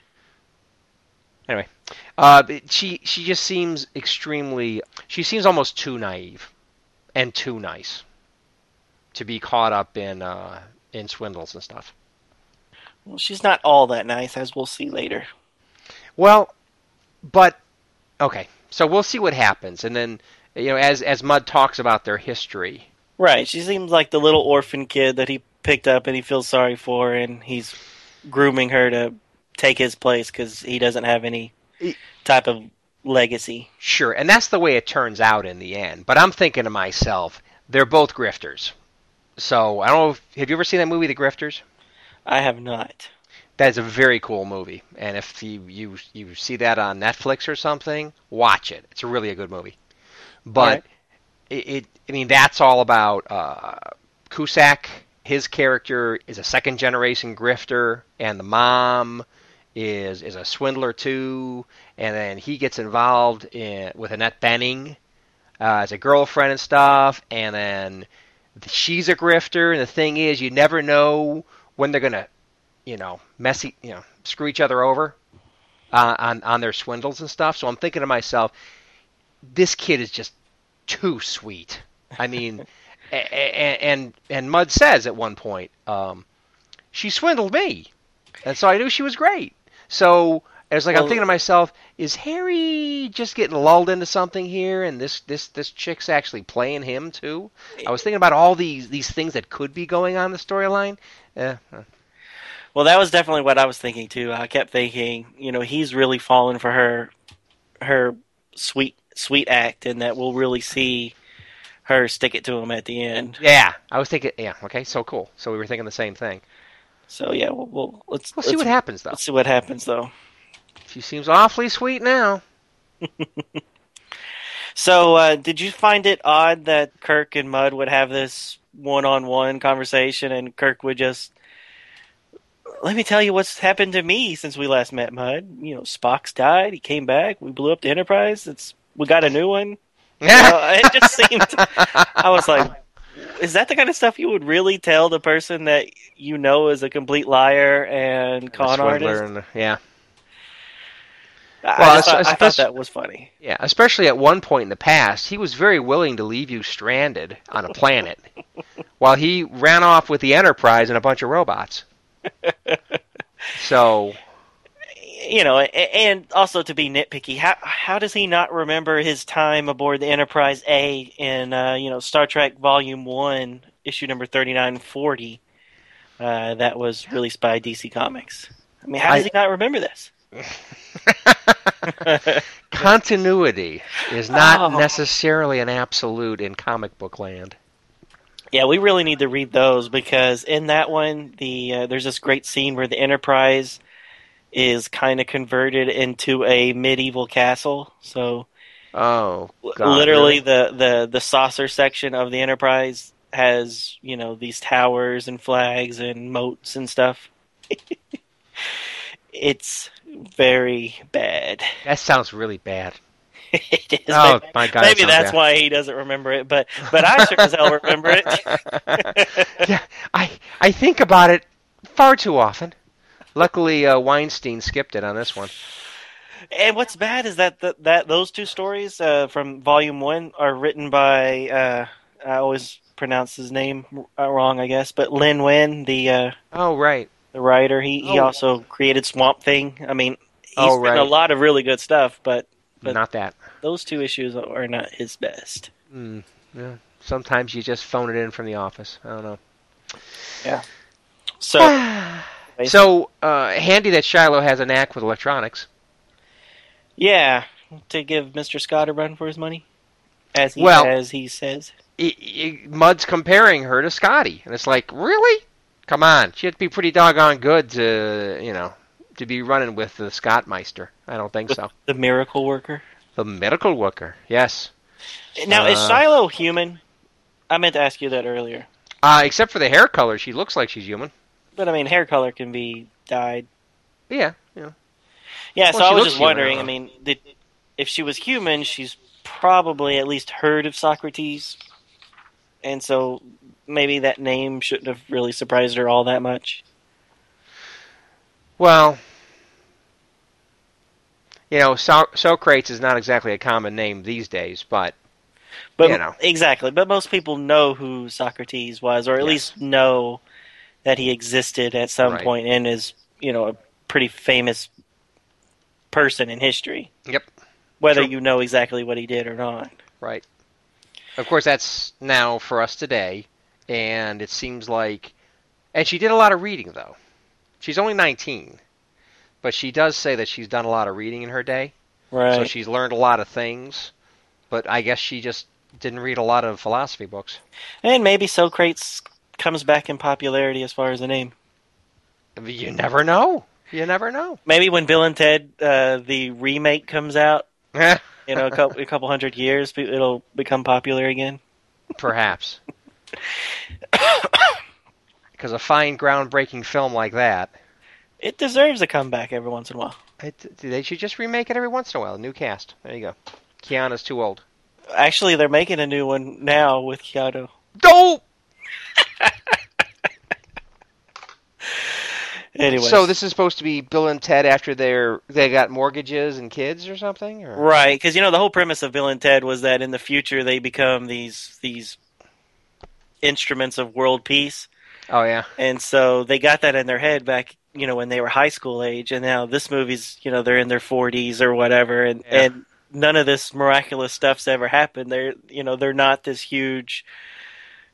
Anyway, uh, she she just seems extremely. She seems almost too naive, and too nice, to be caught up in uh, in swindles and stuff. Well, she's not all that nice, as we'll see later. Well, but okay, so we'll see what happens, and then you know, as as Mudd talks about their history. Right, she seems like the little orphan kid that he picked up and he feels sorry for, and he's grooming her to take his place because he doesn't have any type of legacy. Sure, and that's the way it turns out in the end. But I'm thinking to myself, they're both grifters. So I don't know. If, have you ever seen that movie, The Grifters? I have not. That is a very cool movie, and if you you you see that on Netflix or something, watch it. It's really a good movie. But right. it, it, I mean, that's all about uh, Cusack. His character is a second generation grifter, and the mom is is a swindler too, and then he gets involved in with Annette Bening uh, as a girlfriend and stuff, and then she's a grifter. And the thing is, you never know when they're gonna, you know, messy, you know, screw each other over uh, on on their swindles and stuff. So I'm thinking to myself, this kid is just too sweet. I mean, and, and and Mudd says at one point, um, she swindled me, and so I knew she was great. So it's like well, I'm thinking to myself, is Harry just getting lulled into something here, and this this this chick's actually playing him too? I was thinking about all these these things that could be going on in the storyline. Eh, well, that was definitely what I was thinking too. I kept thinking, you know, he's really fallen for her her sweet sweet act, and that we'll really see her stick it to him at the end. Yeah, I was thinking. Yeah, okay, so cool. So we were thinking the same thing. So yeah, we'll, we'll let's we'll let's, see what happens though. Let's see what happens though. She seems awfully sweet now. so, uh, did you find it odd that Kirk and Mudd would have this one-on-one conversation, and Kirk would just let me tell you what's happened to me since we last met, Mudd. You know, Spock's died. He came back. We blew up the Enterprise. It's we got a new one. You know, it just seemed. I was like, is that the kind of stuff you would really tell the person that you know is a complete liar and con artist? And, yeah. I, well, thought, I thought that was funny. Yeah, especially at one point in the past, he was very willing to leave you stranded on a planet while he ran off with the Enterprise and a bunch of robots. so, you know, and also to be nitpicky, how how does he not remember his time aboard the Enterprise A in uh, you know Star Trek Volume One, issue number thirty nine forty, uh, that was released by DC Comics? I mean, how does I, he not remember this? Continuity is not oh. necessarily an absolute in comic book land. Yeah, we really need to read those because in that one, the uh, there's this great scene where the Enterprise is kind of converted into a medieval castle. So, oh, God, literally really? the, the the saucer section of the Enterprise has you know these towers and flags and moats and stuff. it's very bad. That sounds really bad. it is. Oh maybe, my god! Maybe that's bad. why he doesn't remember it, but but I sure as hell remember it. yeah, I I think about it far too often. Luckily, uh, Weinstein skipped it on this one. And what's bad is that the, that those two stories uh, from Volume One are written by uh, I always pronounce his name uh, wrong, I guess, but Len Wein, the uh, oh right, the writer. He oh. he also created Swamp Thing. I mean, he's oh, right. a lot of really good stuff, but, but not that. Those two issues are not his best. Mm, yeah. Sometimes you just phone it in from the office. I don't know. Yeah. So. so uh, handy that Shiloh has a knack with electronics. Yeah, to give Mr. Scott a run for his money, as he well, as he says. Mudd's comparing her to Scotty, and it's like, really? Come on, she had to be pretty doggone good to, you know, to be running with the Scottmeister. I don't think so. The miracle worker. The miracle worker. Yes. Now, uh, is Shiloh human? I meant to ask you that earlier. Uh, except for the hair color, she looks like she's human. But I mean, hair color can be dyed. Yeah, yeah. Yeah, well, so I was just wondering. I mean, did, if she was human, she's probably at least heard of Socrates, and so maybe that name shouldn't have really surprised her all that much. Well, you know, so- Socrates is not exactly a common name these days, but but you know. exactly. But most people know who Socrates was, or at yes. least know that he existed at some right. point and is you know a pretty famous person in history. Yep. Whether True. you know exactly what he did or not. Right. Of course, that's now for us today, and it seems like, and she did a lot of reading though. She's only 19, but she does say that she's done a lot of reading in her day. Right. So she's learned a lot of things, but I guess she just didn't read a lot of philosophy books. And maybe Socrates comes back in popularity as far as the name. You never know. You never know. Maybe when Bill and Ted uh, the remake comes out, you know, a couple, a couple hundred years, it'll become popular again. Perhaps. Because a fine, groundbreaking film like that, it deserves a comeback every once in a while. It, they should just remake it every once in a while. New cast. There you go. Keanu's too old. Actually, they're making a new one now with Keanu. Dope. Anyway, So this is supposed to be Bill and Ted after they're they got mortgages and kids or something, or right? Because you know the whole premise of Bill and Ted was that in the future they become these these instruments of world peace, oh yeah, and so they got that in their head back, you know, when they were high school age, and now this movie's, you know, they're in their forties or whatever, and Yeah. and none of this miraculous stuff's ever happened. They're, you know, they're not this huge,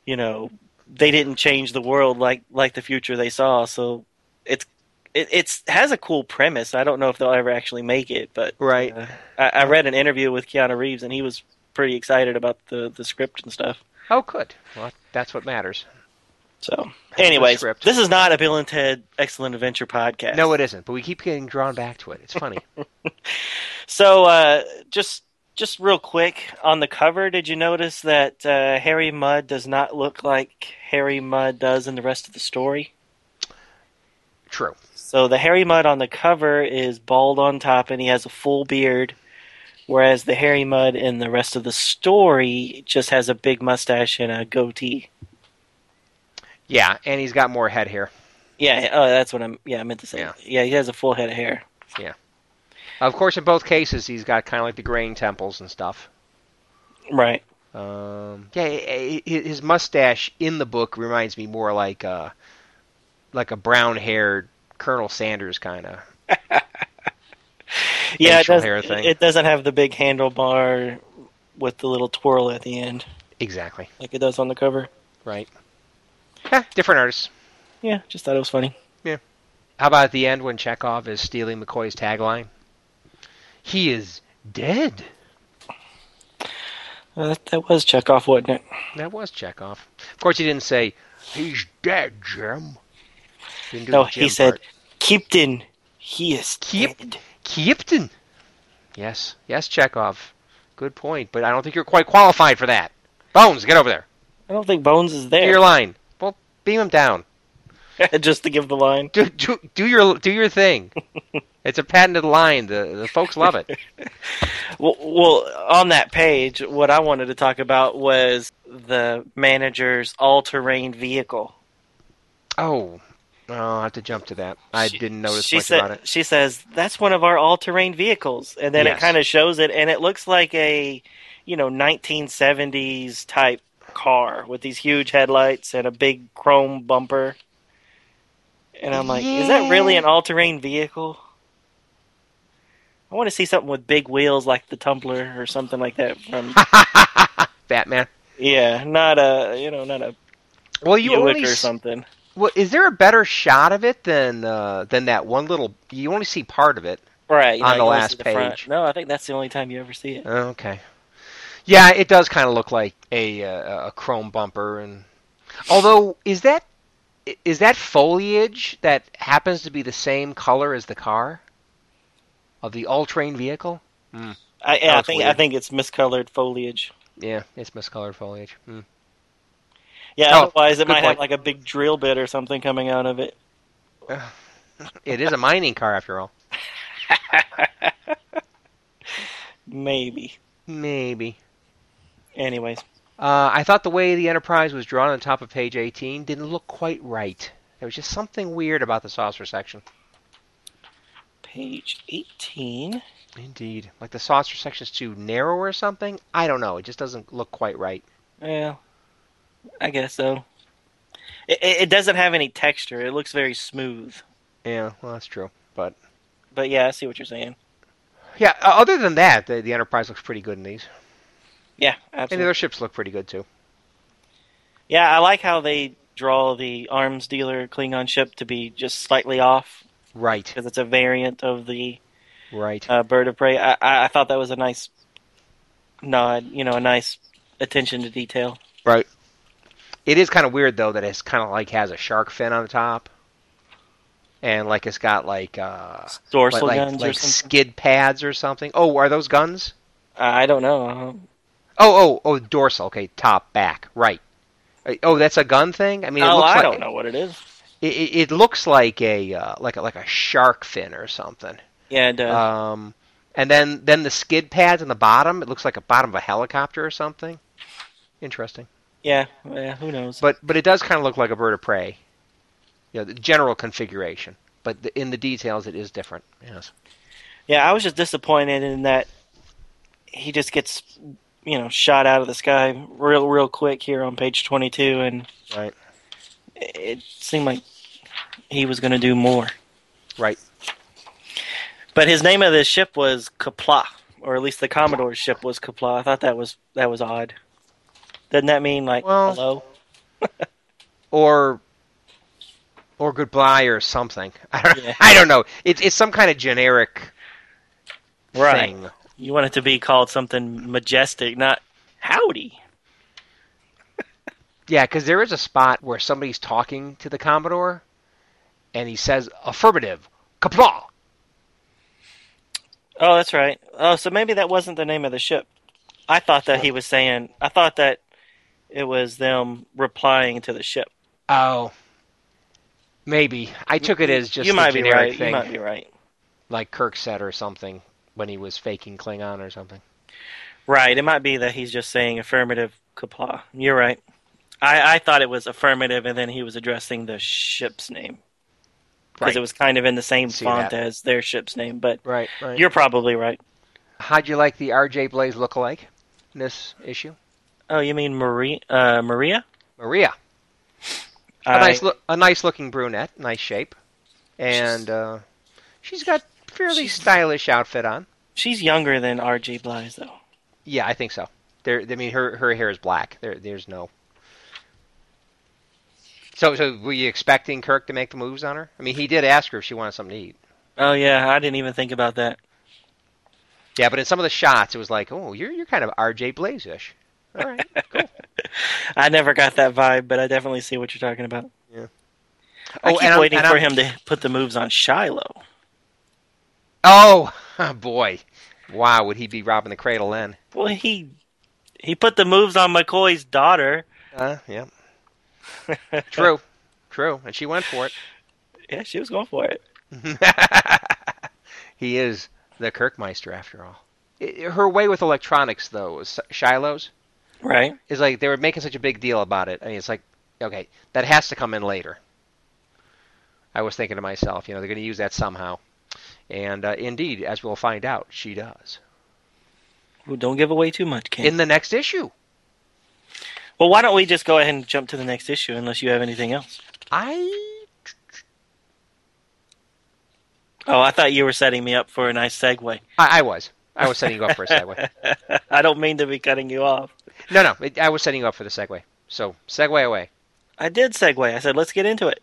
you know, they didn't change the world like like the future they saw. So it's it it's has a cool premise. I don't know if they'll ever actually make it, but right. uh, I, I read an interview with Keanu Reeves, and he was pretty excited about the the script and stuff. Oh, good. Well, that's what matters. So, anyways, this is not a Bill and Ted Excellent Adventure podcast. No, it isn't. But we keep getting drawn back to it. It's funny. So, uh, just just real quick on the cover, did you notice that uh, Harry Mudd does not look like Harry Mudd does in the rest of the story? True. So the Harry Mudd on the cover is bald on top, and he has a full beard, whereas the Harry Mudd in the rest of the story just has a big mustache and a goatee. Yeah, and he's got more head hair. Yeah, oh, that's what I'm. Yeah, I meant to say. Yeah. Yeah, he has a full head of hair. Of course, in both cases, he's got kind of like the graying temples and stuff. Right. Um, yeah, his mustache in the book reminds me more like uh, like a brown-haired Colonel Sanders kind of. Yeah, it, does, it doesn't have the big handlebar with the little twirl at the end Exactly. like it does on the cover. Right. Yeah, different artists. Yeah, just thought it was funny. Yeah. How about at the end when Chekov is stealing McCoy's tagline? He is dead. Uh, that, that was Chekov, wasn't it? That was Chekov. Of course, he didn't say he's dead, Jim. Didn't No, Jim he said, part. Kipton, he is Kip- dead. Kipton. Yes, yes, Chekov. Good point, but I don't think you're quite qualified for that. Bones, get over there. I don't think Bones is Do there. your line. Well, beam him down. just to give the line. Do, do, do your do your thing. it's a patented line. The the folks love it. Well, well, on that page, what I wanted to talk about was the manager's all-terrain vehicle. Oh, oh I'll have to jump to that. I She- didn't notice she much said, about it. She says that's one of our all-terrain vehicles, and then it kind of shows it, and it looks like a, you know, 1970s type car with these huge headlights and a big chrome bumper. And I'm like, is that really an all-terrain vehicle? I want to see something with big wheels like the Tumbler or something like that from Batman. yeah, not a you know not a Well, you Buick only or something. well, is there a better shot of it than uh, than that one little? You only see part of it. Right on know, the last the front. page. No, I think that's the only time you ever see it. Oh, Okay. Yeah, it does kind of look like a uh, a chrome bumper, and although is that is that foliage that happens to be the same color as the car of the all-terrain vehicle? I, yeah, I it's think I think it's miscolored foliage. Yeah, it's miscolored foliage. Hmm. Yeah, Oh, otherwise it good might have like a big drill bit or something coming out of it. It is a mining car after all. Maybe. Maybe. Anyways, Uh, I thought the way the Enterprise was drawn on top of page 18 didn't look quite right. There was just something weird about the saucer section. Page 18. Indeed. Like the saucer section's too narrow or something? I don't know. It just doesn't look quite right. Yeah, I guess so. It, it doesn't have any texture. It looks very smooth. Yeah, well, that's true. But But yeah, I see what you're saying. yeah, uh, other than that, the, the Enterprise looks pretty good in these. Yeah, And the absolutely. other ships look pretty good too. Yeah, I like how they draw the arms dealer Klingon ship to be just slightly off Right, because it's a variant of the right. uh, bird of prey. I, I I thought that was a nice nod. You know, a nice attention to detail. Right. It is kind of weird though that it's kind of like has a shark fin on the top, and like it's got like uh Dorsal like, guns like, or something. skid pads or something. Oh, are those guns? I don't know. Uh, Oh, oh, oh, dorsal. Okay, top, back, right. Uh, Oh, that's a gun thing. I mean, it oh, I like, don't know what it is. It, it, looks like a uh, like a like a shark fin or something. Yeah, it does. Um, And then then the skid pads on the bottom, it looks like a bottom of a helicopter or something. Interesting. Yeah, yeah. Who knows? But but it does kind of look like a bird of prey. You know, the general configuration, but the, in the details, it is different. Yes. Yeah, I was just disappointed in that he just gets, you know, shot out of the sky real, real quick here on page twenty-two, and Right. It seemed like he was going to do more. Right. But his name of this ship was Kapla, or at least the Commodore's ship was Kapla. I thought that was that was odd. Doesn't that mean like Well- hello? Or or goodbye or something. I don't, Yeah. I don't know. It's it's some kind of generic Right. thing. You want it to be called something majestic, not howdy. Yeah, because there is a spot where somebody's talking to the Commodore, and he says affirmative, kapla. Oh, that's right. Oh, so maybe that wasn't the name of the ship. I thought that he was saying. I thought that it was them replying to the ship. Oh, maybe I took it as just you might be right. thing, You might be right. like Kirk said or something when he was faking Klingon or something. Right. It might be that he's just saying affirmative Kapla. You're right. I, I thought it was affirmative, and then he was addressing the ship's name because Right. it was kind of in the same See font that. as their ship's name. But Right, right. you're probably right. How'd you like the R.J. Blaze lookalike in this issue? Oh, you mean Maria? Uh, Maria? Maria, a I- nice, look, a nice looking brunette, nice shape, and uh, she's got fairly She's- stylish outfit on. She's younger than R.J. Blige, though. Yeah, I think so. There, I mean, her her hair is black. There, there's no. So, so were you expecting Kirk to make the moves on her? I mean, he did ask her if she wanted something to eat. Oh yeah, I didn't even think about that. Yeah, but in some of the shots, it was like, oh, you're you're kind of R.J. Blaze-ish. All right, cool. I never got that vibe, but I definitely see what you're talking about. Yeah. I Oh, keep and I'm- waiting and for I'm- him to put the moves on Shiloh. Oh, boy, wow, would he be robbing the cradle then? Well, he he put the moves on McCoy's daughter. Uh, yeah, true, true, and she went for it. Yeah, she was going for it. he is the Kirkmeister after all. Her way with electronics, though, is Shiloh's. Right. is like they were making such a big deal about it. I mean, it's like, okay, that has to come in later. I was thinking to myself, you know, they're going to use that somehow, and uh, indeed, as we'll find out, she does Well, don't give away too much, Ken. in the next issue. Well, why don't we just go ahead and jump to the next issue, unless you have anything else? I Oh, I thought you were setting me up for a nice segue. I, I was I was setting you up for a segue. I don't mean to be cutting you off. No, no, it, I was setting you up for the segue. So segue away. I did segue. I said, let's get into it.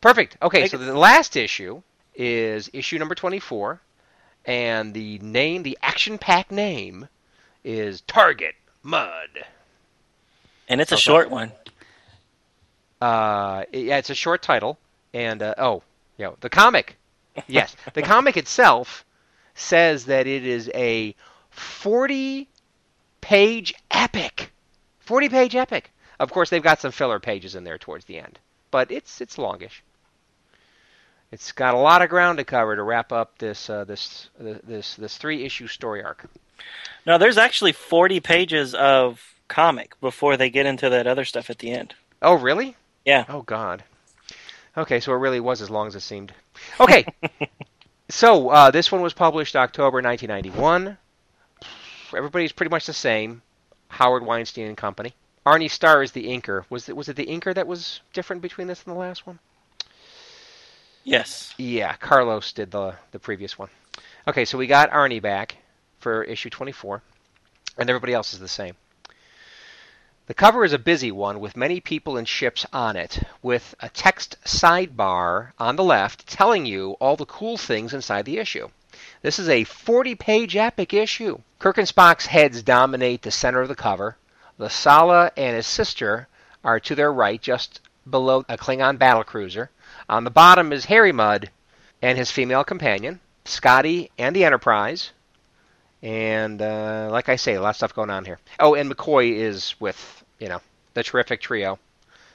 Perfect. Okay, Make so it- the last issue is issue number 24, and the name, the action pack name, is Target Mudd. And it's a short one. Uh, yeah, it's a short title, and uh, oh, you know, the comic. Yes, the comic itself says that it is a 40-page epic. 40-page epic. Of course, they've got some filler pages in there towards the end, but it's it's longish. It's got a lot of ground to cover to wrap up this uh, this this this three-issue story arc. Now, there's actually 40 pages of comic before they get into that other stuff at the end. Oh, really? Yeah. Oh God. Okay, so it really was as long as it seemed. Okay. so uh, this one was published October 1991. Everybody's pretty much the same. Howard Weinstein and Company. Arnie Starr is the inker. Was it was it the inker that was different between this and the last one? Yes. Yeah, Carlos did the the previous one. Okay, so we got Arnie back for issue 24, and everybody else is the same. The cover is a busy one with many people and ships on it, with a text sidebar on the left telling you all the cool things inside the issue. This is a 40 page epic issue. Kirk and Spock's heads dominate the center of the cover. The Sala and his sister are to their right, just below a Klingon battlecruiser. On the bottom is Harry Mudd and his female companion, Scotty and the Enterprise. And uh, like I say, a lot of stuff going on here. Oh, and McCoy is with you know the terrific trio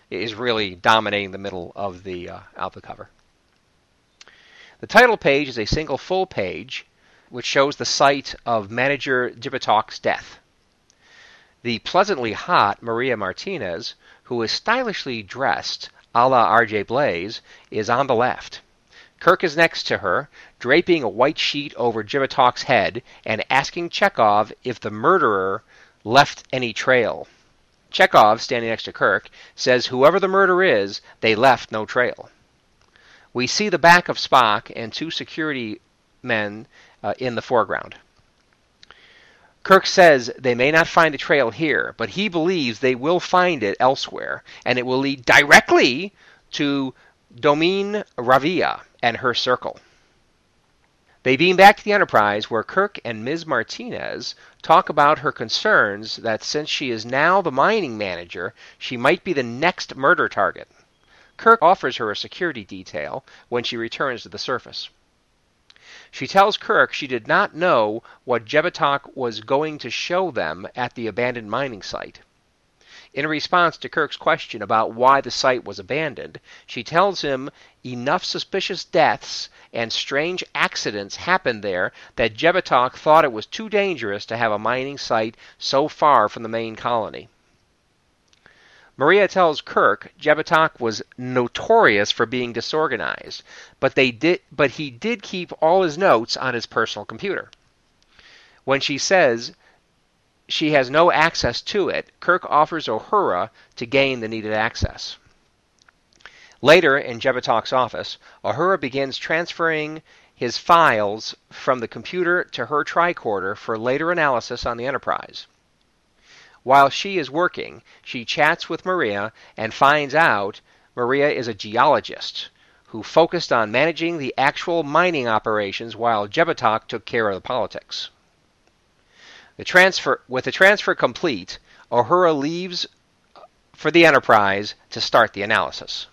is really dominating the middle of the uh, cover. The title page is a single full page which shows the site of manager Jebitok's death. The pleasantly hot Maria Martinez, who is stylishly dressed a la R.J. Blaze, is on the left. Kirk is next to her, draping a white sheet over Jebitok's head and asking Chekov if the murderer left any trail. Chekov, standing next to Kirk, says whoever the murderer is, they left no trail. We see the back of Spock and two security men uh, in the foreground. Kirk says they may not find the trail here, but he believes they will find it elsewhere, and it will lead directly to Domine Ravia and her circle. They beam back to the Enterprise, where Kirk and Ms. Martinez talk about her concerns that since she is now the mining manager, she might be the next murder target. Kirk offers her a security detail when she returns to the surface. She tells Kirk she did not know what Jebitok was going to show them at the abandoned mining site. In response to Kirk's question about why the site was abandoned, she tells him enough suspicious deaths and strange accidents happened there that Jebitok thought it was too dangerous to have a mining site so far from the main colony. Maria tells Kirk Jebitok was notorious for being disorganized, but they did but he did keep all his notes on his personal computer. When she says she has no access to it, Kirk offers Uhura to gain the needed access. Later, in Jebitok's office, Uhura begins transferring his files from the computer to her tricorder for later analysis on the Enterprise. While she is working, she chats with Maria and finds out Maria is a geologist who focused on managing the actual mining operations while Jebitok took care of the politics. The transfer, with the transfer complete, Uhura leaves for the Enterprise to start the analysis.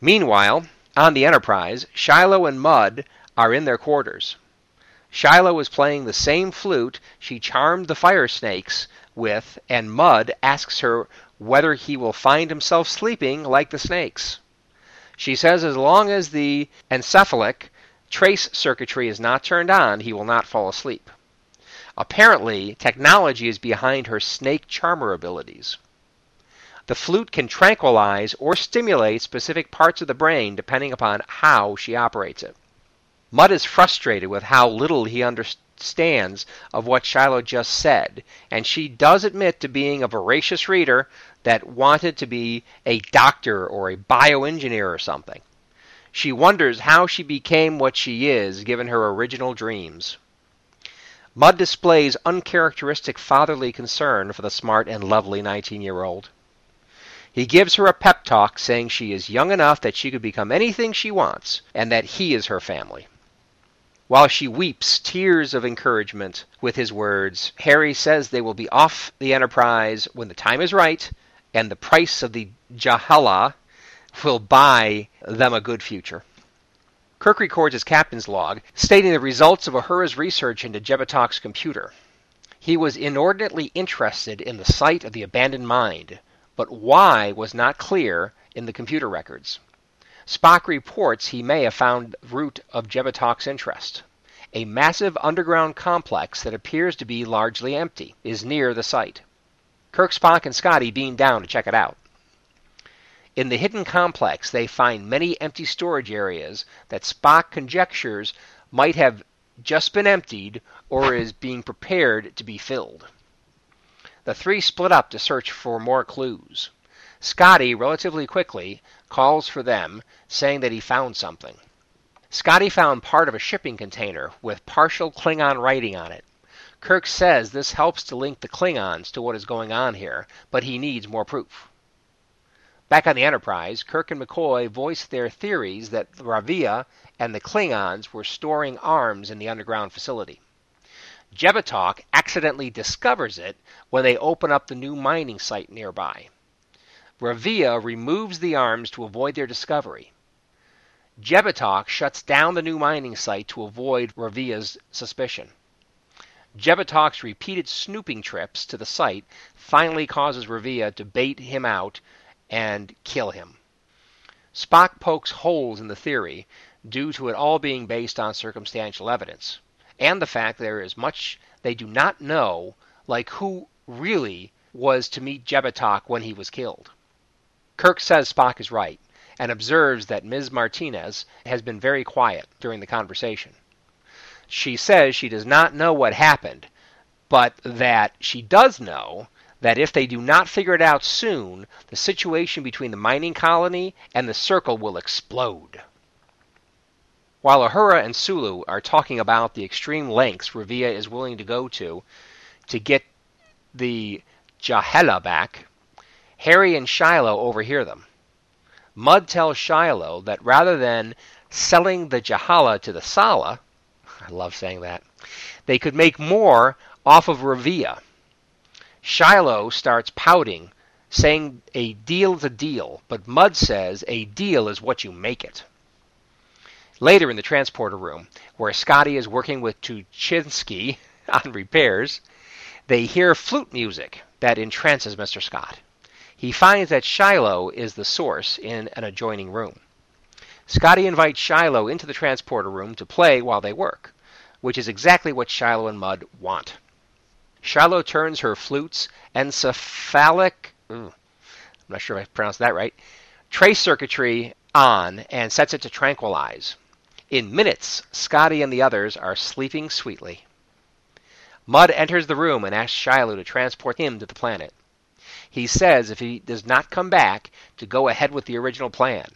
Meanwhile, on the Enterprise, Shiloh and Mudd are in their quarters. Shiloh is playing the same flute she charmed the fire snakes with, and Mudd asks her whether he will find himself sleeping like the snakes. She says as long as the encephalic trace circuitry is not turned on, he will not fall asleep. Apparently, technology is behind her snake charmer abilities. The flute can tranquilize or stimulate specific parts of the brain depending upon how she operates it. Mudd is frustrated with how little he understands of what Shiloh just said, and she does admit to being a voracious reader that wanted to be a doctor or a bioengineer or something. She wonders how she became what she is given her original dreams. Mudd displays uncharacteristic fatherly concern for the smart and lovely 19 year old. He gives her a pep talk saying she is young enough that she could become anything she wants and that he is her family. While she weeps tears of encouragement with his words, Harry says they will be off the Enterprise when the time is right and the price of the Jahala will buy them a good future. Kirk records his captain's log, stating the results of Uhura's research into Jebitok's computer. He was inordinately interested in the site of the abandoned mine, but why was not clear in the computer records. Spock reports he may have found the root of Jebitok's interest. A massive underground complex that appears to be largely empty is near the site. Kirk, Spock, and Scotty beam down to check it out. In the hidden complex, they find many empty storage areas that Spock conjectures might have just been emptied or is being prepared to be filled. The three split up to search for more clues. Scotty, relatively quickly, calls for them, saying that he found something. Scotty found part of a shipping container with partial Klingon writing on it. Kirk says this helps to link the Klingons to what is going on here, but he needs more proof. Back on the Enterprise, Kirk and McCoy voice their theories that Ravia and the Klingons were storing arms in the underground facility. Jebitok accidentally discovers it when they open up the new mining site nearby. Ravia removes the arms to avoid their discovery. Jebitok shuts down the new mining site to avoid Ravia's suspicion. Jebitok's repeated snooping trips to the site finally causes Ravia to bait him out and kill him. Spock pokes holes in the theory, due to it all being based on circumstantial evidence, and the fact there is much they do not know, like who really was to meet Jebitok when he was killed. Kirk says Spock is right, and observes that Ms. Martinez has been very quiet during the conversation. She says she does not know what happened, but that she does know that if they do not figure it out soon, the situation between the mining colony and the Circle will explode. While Uhura and Sulu are talking about the extreme lengths Revia is willing to go to to get the Jahala back, Harry and Shiloh overhear them. Mudd tells Shiloh that rather than selling the Jahala to the Sala, I love saying that, they could make more off of Revia. Shiloh starts pouting, saying a deal's a deal, but Mudd says a deal is what you make it. Later in the transporter room, where Scotty is working with Tuchinski on repairs, they hear flute music that entrances Mr. Scott. He finds that Shiloh is the source in an adjoining room. Scotty invites Shiloh into the transporter room to play while they work, which is exactly what Shiloh and Mudd want. Shiloh turns her flute's encephalic, I'm not sure if I pronounced that right, trace circuitry on and sets it to tranquilize. In minutes, Scotty and the others are sleeping sweetly. Mudd enters the room and asks Shiloh to transport him to the planet. He says if he does not come back, to go ahead with the original plan.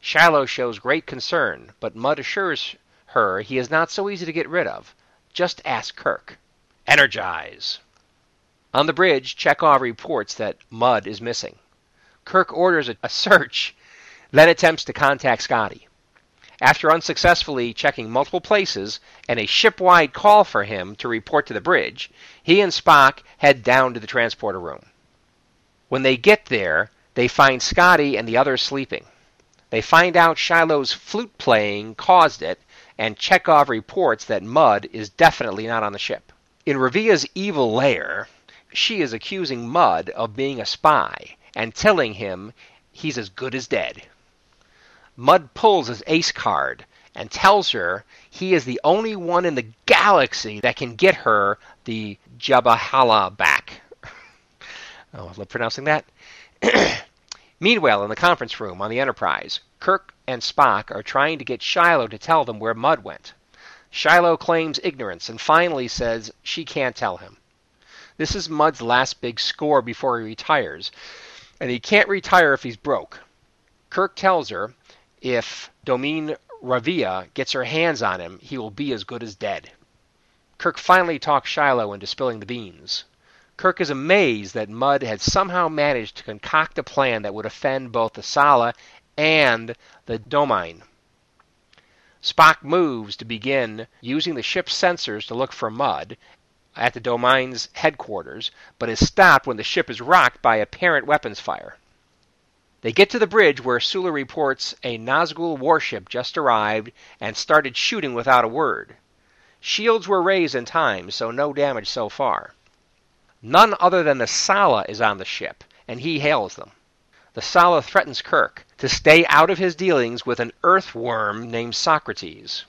Shiloh shows great concern, but Mudd assures her he is not so easy to get rid of. Just ask Kirk. Energize! On the bridge, Chekov reports that Mudd is missing. Kirk orders a search, then attempts to contact Scotty. After unsuccessfully checking multiple places and a shipwide call for him to report to the bridge, he and Spock head down to the transporter room. When they get there, they find Scotty and the others sleeping. They find out Shiloh's flute playing caused it, and Chekov reports that Mudd is definitely not on the ship. In Revia's evil lair, she is accusing Mudd of being a spy and telling him he's as good as dead. Mudd pulls his ace card and tells her he is the only one in the galaxy that can get her the Jabahala back. oh, I love pronouncing that. Meanwhile, in the conference room on the Enterprise, Kirk and Spock are trying to get Shiloh to tell them where Mudd went. Shiloh claims ignorance and finally says she can't tell him. This is Mudd's last big score before he retires, and he can't retire if he's broke. Kirk tells her if Domine Revia gets her hands on him, he will be as good as dead. Kirk finally talks Shiloh into spilling the beans. Kirk is amazed that Mudd had somehow managed to concoct a plan that would offend both the Sala and the Domine. Spock moves to begin using the ship's sensors to look for Mudd at the Domine's headquarters, but is stopped when the ship is rocked by apparent weapons fire. They get to the bridge where Sulu reports a Nazgul warship just arrived and started shooting without a word. Shields were raised in time, so no damage so far. None other than the Sala is on the ship, and he hails them. The Sala threatens Kirk to stay out of his dealings with an earthworm named Socrates.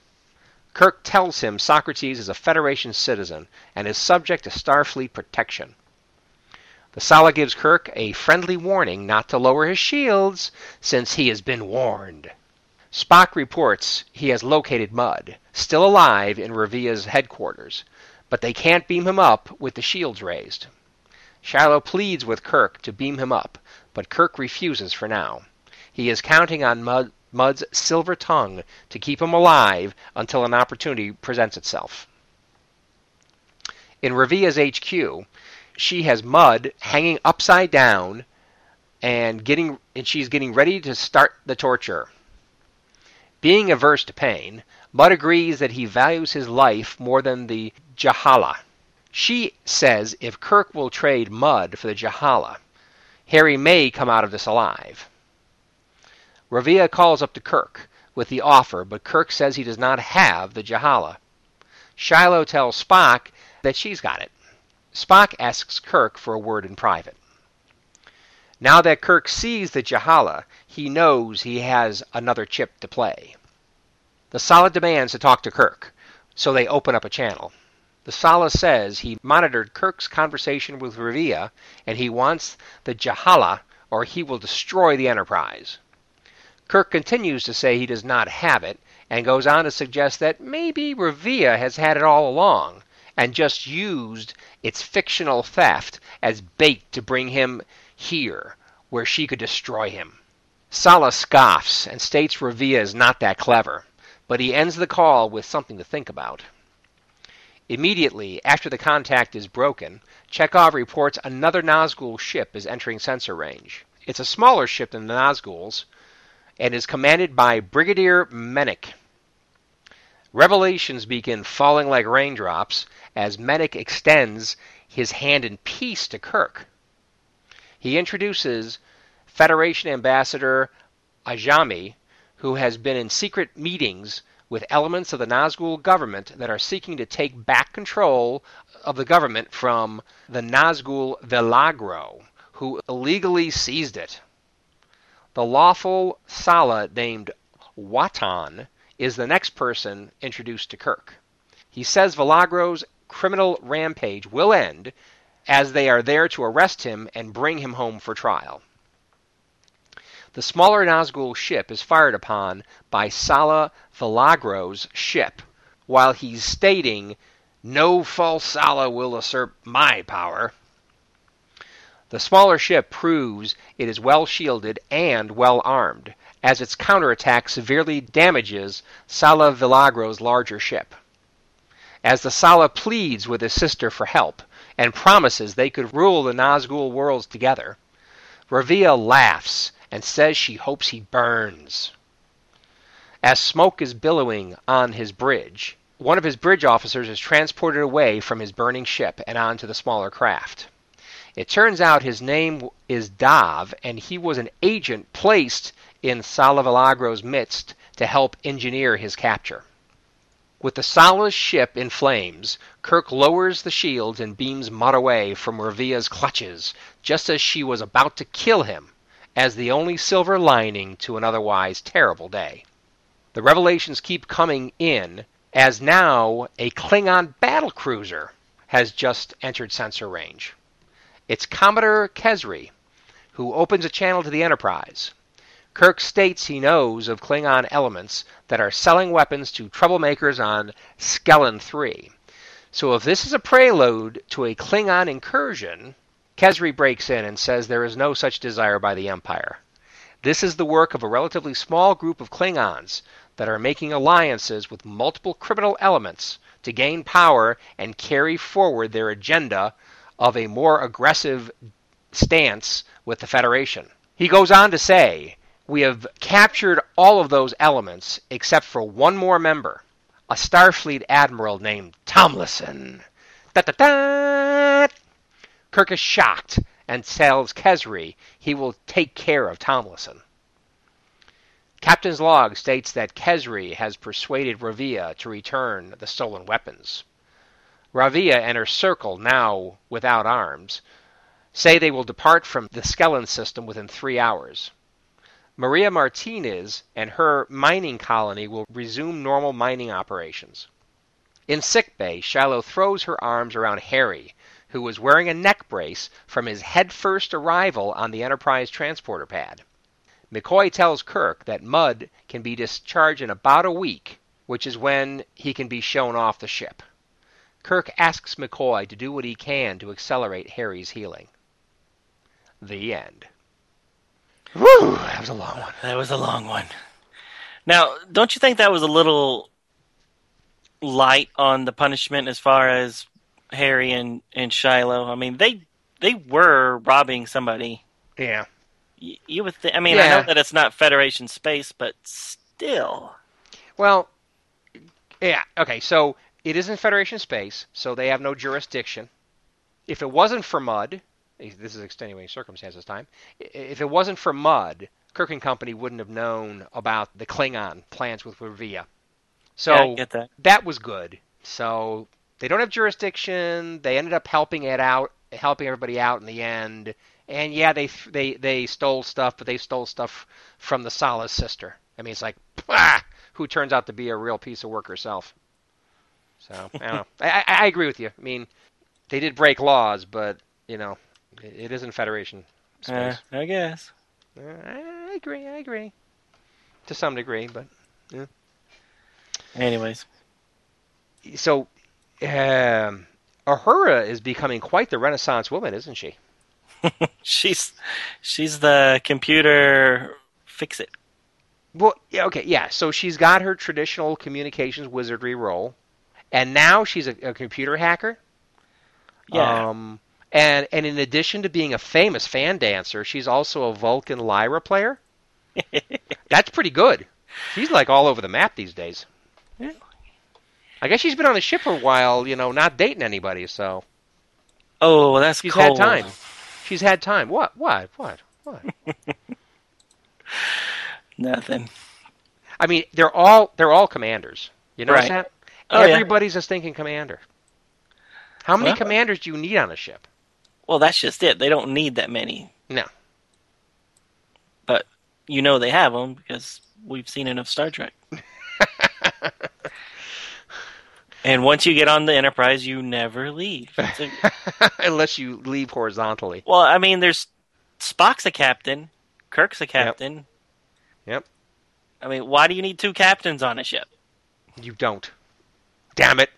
Kirk tells him Socrates is a Federation citizen and is subject to Starfleet protection. The Sala gives Kirk a friendly warning not to lower his shields, since he has been warned. Spock reports he has located Mudd, still alive in Revia's headquarters, but they can't beam him up with the shields raised. Shiloh pleads with Kirk to beam him up, but Kirk refuses for now. He is counting on Mudd, Mudd's silver tongue to keep him alive until an opportunity presents itself. In Revia's HQ, she has Mudd hanging upside down and getting and she's getting ready to start the torture. Being averse to pain, Mudd agrees that he values his life more than the Jahala. She says if Kirk will trade Mudd for the Jahala, Harry may come out of this alive. Revia calls up to Kirk with the offer, but Kirk says he does not have the Jahala. Shiloh tells Spock that she's got it. Spock asks Kirk for a word in private. Now that Kirk sees the Jahala, he knows he has another chip to play. The Sala demands to talk to Kirk, so they open up a channel. The Sala says he monitored Kirk's conversation with Revia, and he wants the Jahala, or he will destroy the Enterprise. Kirk continues to say he does not have it, and goes on to suggest that maybe Revia has had it all along, and just used its fictional theft as bait to bring him here, where she could destroy him. Sala scoffs and states Revia is not that clever, but he ends the call with something to think about. Immediately after the contact is broken, Chekov reports another Nazgul ship is entering sensor range. It's a smaller ship than the Nazguls and is commanded by Brigadier Menik. Revelations begin falling like raindrops as Menik extends his hand in peace to Kirk. He introduces Federation Ambassador Ajami, who has been in secret meetings with elements of the Nazgul government that are seeking to take back control of the government from the Nazgul Velagro, who illegally seized it. The lawful Sala named Watan is the next person introduced to Kirk. He says Velagro's criminal rampage will end as they are there to arrest him and bring him home for trial. The smaller Nazgul ship is fired upon by Sala Velagro's ship, while he's stating, No false Sala will usurp my power. The smaller ship proves it is well shielded and well armed, as its counterattack severely damages Sala Velagro's larger ship. As the Sala pleads with his sister for help and promises they could rule the Nazgul worlds together, Revia laughs and says she hopes he burns. As smoke is billowing on his bridge, one of his bridge officers is transported away from his burning ship and onto the smaller craft. It turns out his name is Dav, and he was an agent placed in Sala Velagro's midst to help engineer his capture. With the Sala's ship in flames, Kirk lowers the shields and beams Mudd away from Revia's clutches, just as she was about to kill him as the only silver lining to an otherwise terrible day. The revelations keep coming in as now a Klingon battle cruiser has just entered sensor range. It's Commodore Kesri, who opens a channel to the Enterprise. Kirk states he knows of Klingon elements that are selling weapons to troublemakers on Skellen 3. So if this is a prelude to a Klingon incursion, Kesri breaks in and says there is no such desire by the Empire. This is the work of a relatively small group of Klingons that are making alliances with multiple criminal elements to gain power and carry forward their agenda of a more aggressive stance with the Federation. He goes on to say, We have captured all of those elements except for one more member, a Starfleet admiral named Tomlinson. Da da da! Kirk is shocked and tells Kesri he will take care of Tomlinson. Captain's log states that Kesri has persuaded Revia to return the stolen weapons. Revia and her circle, now without arms, say they will depart from the Skellen system within three hours. Maria Martinez and her mining colony will resume normal mining operations. In sickbay, Shiloh throws her arms around Harry who was wearing a neck brace from his head-first arrival on the Enterprise transporter pad. McCoy tells Kirk that Mudd can be discharged in about a week, which is when he can be shown off the ship. Kirk asks McCoy to do what he can to accelerate Harry's healing. The end. Whew, that was a long one. That was a long one. Now, don't you think that was a little light on the punishment as far as Harry and, and Shiloh. I mean, they they were robbing somebody. Yeah. You, you would think. I mean, yeah. I know that it's not Federation space, but still. Well, yeah. Okay, so it is in Federation space, so they have no jurisdiction. If it wasn't for Mudd, this is extenuating circumstances time. If it wasn't for Mudd, Kirk and Company wouldn't have known about the Klingon plans with Revia. So yeah, that. that was good. So they don't have jurisdiction. They ended up helping it out, helping everybody out in the end. And yeah, they they they stole stuff, but they stole stuff from the Sala's sister. I mean, it's like, ah, who turns out to be a real piece of work herself. So I don't know. I, I, agree with you. I mean, they did break laws, but you know, it, it isn't Federation Uh, space. I guess. Uh, I, agree. I agree to some degree, but yeah. Anyways, so um, Uhura is becoming quite the Renaissance woman, isn't she? she's she's the computer fix it. Well, yeah, okay, yeah. So she's got her traditional communications wizardry role, and now she's a, a computer hacker. Yeah. Um, and and in addition to being a famous fan dancer, she's also a Vulcan lyra player. That's pretty good. She's like all over the map these days. Yeah. I guess she's been on the ship for a while, you know, not dating anybody, so oh, that's she's cold. had time. She's had time. What? What? What? What? Nothing. I mean, they're all they're all commanders. You notice Right. that? Oh, yeah. Everybody's a stinking commander. How many Well- commanders do you need on a ship? Well, that's just it. They don't need that many. No. But you know they have them because we've seen enough Star Trek. and once you get on the Enterprise, you never leave. A- Unless you leave horizontally. well, I mean, there's Spock's a captain, Kirk's a captain. Yep. I mean, why do you need two captains on a ship? You don't. Damn it.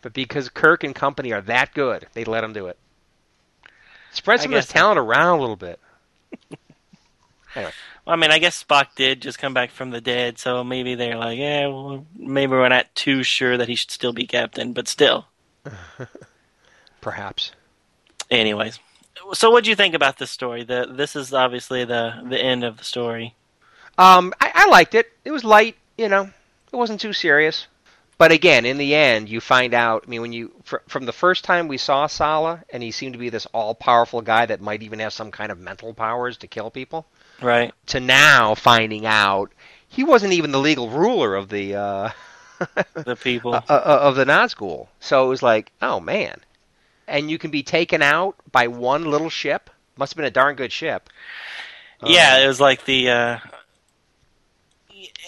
But because Kirk and company are that good, they let him do it. Spread some of his talent around a little bit. Well, I mean, I guess Spock did just come back from the dead, so maybe they're like, yeah, well, maybe we're not too sure that he should still be captain, but still. Perhaps. Anyways, so what do you think about this story? The this is obviously the the end of the story. Um, I, I liked it. It was light, you know. It wasn't too serious. But again, in the end, you find out. I mean, when you fr- from the first time we saw Sala, and he seemed to be this all-powerful guy that might even have some kind of mental powers to kill people, Right. to now finding out he wasn't even the legal ruler of the uh, The people. uh, uh, of the Nazgul. So it was like, oh man, and you can be taken out by one little ship. Must have been a darn good ship. yeah, Um, it was like the.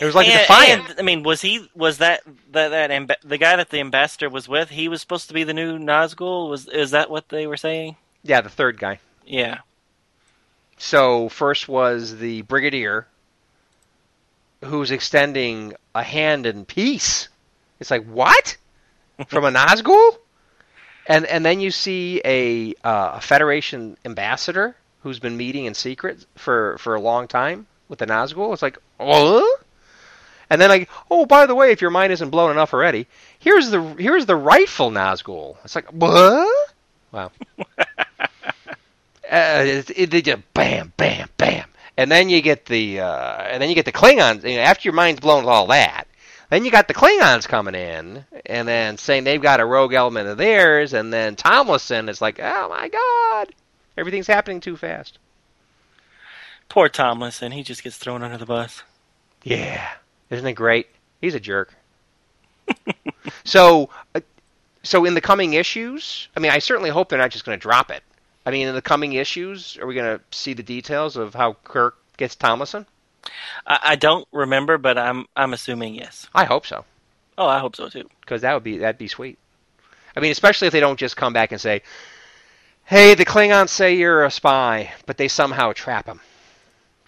It was like a and- Defiant. and, I mean, was he was that that that amb- the guy that the ambassador was with? He was supposed to be the new Nazgul. Was is that what they were saying? yeah, the third guy. Yeah. So first was the brigadier, who's extending a hand in peace. It's like what from a Nazgul, and and then you see a, uh, a Federation ambassador who's been meeting in secret for for a long time with the Nazgul. It's like oh, and then like oh by the way, if your mind isn't blown enough already, here's the here's the rightful Nazgul. It's like what? Wow. Uh, it, it, they just bam, bam, bam, and then you get the uh, and then you get the Klingons. You know, after your mind's blown with all that, then you got the Klingons coming in, and then saying they've got a rogue element of theirs, and then Tomlinson is like, oh my god, everything's happening too fast. Poor Tomlinson. He just gets thrown under the bus. Yeah, isn't it great? He's a jerk. so, uh, so in the coming issues, I mean, I certainly hope they're not just going to drop it. I mean, in the coming issues, are we going to see the details of how Kirk gets Tomlinson? I, I don't remember, but I'm I'm assuming yes. I hope so, Oh, I hope so too. because that would be that'd be sweet. I mean, especially if they don't just come back and say, "Hey, the Klingons say you're a spy," but they somehow trap him.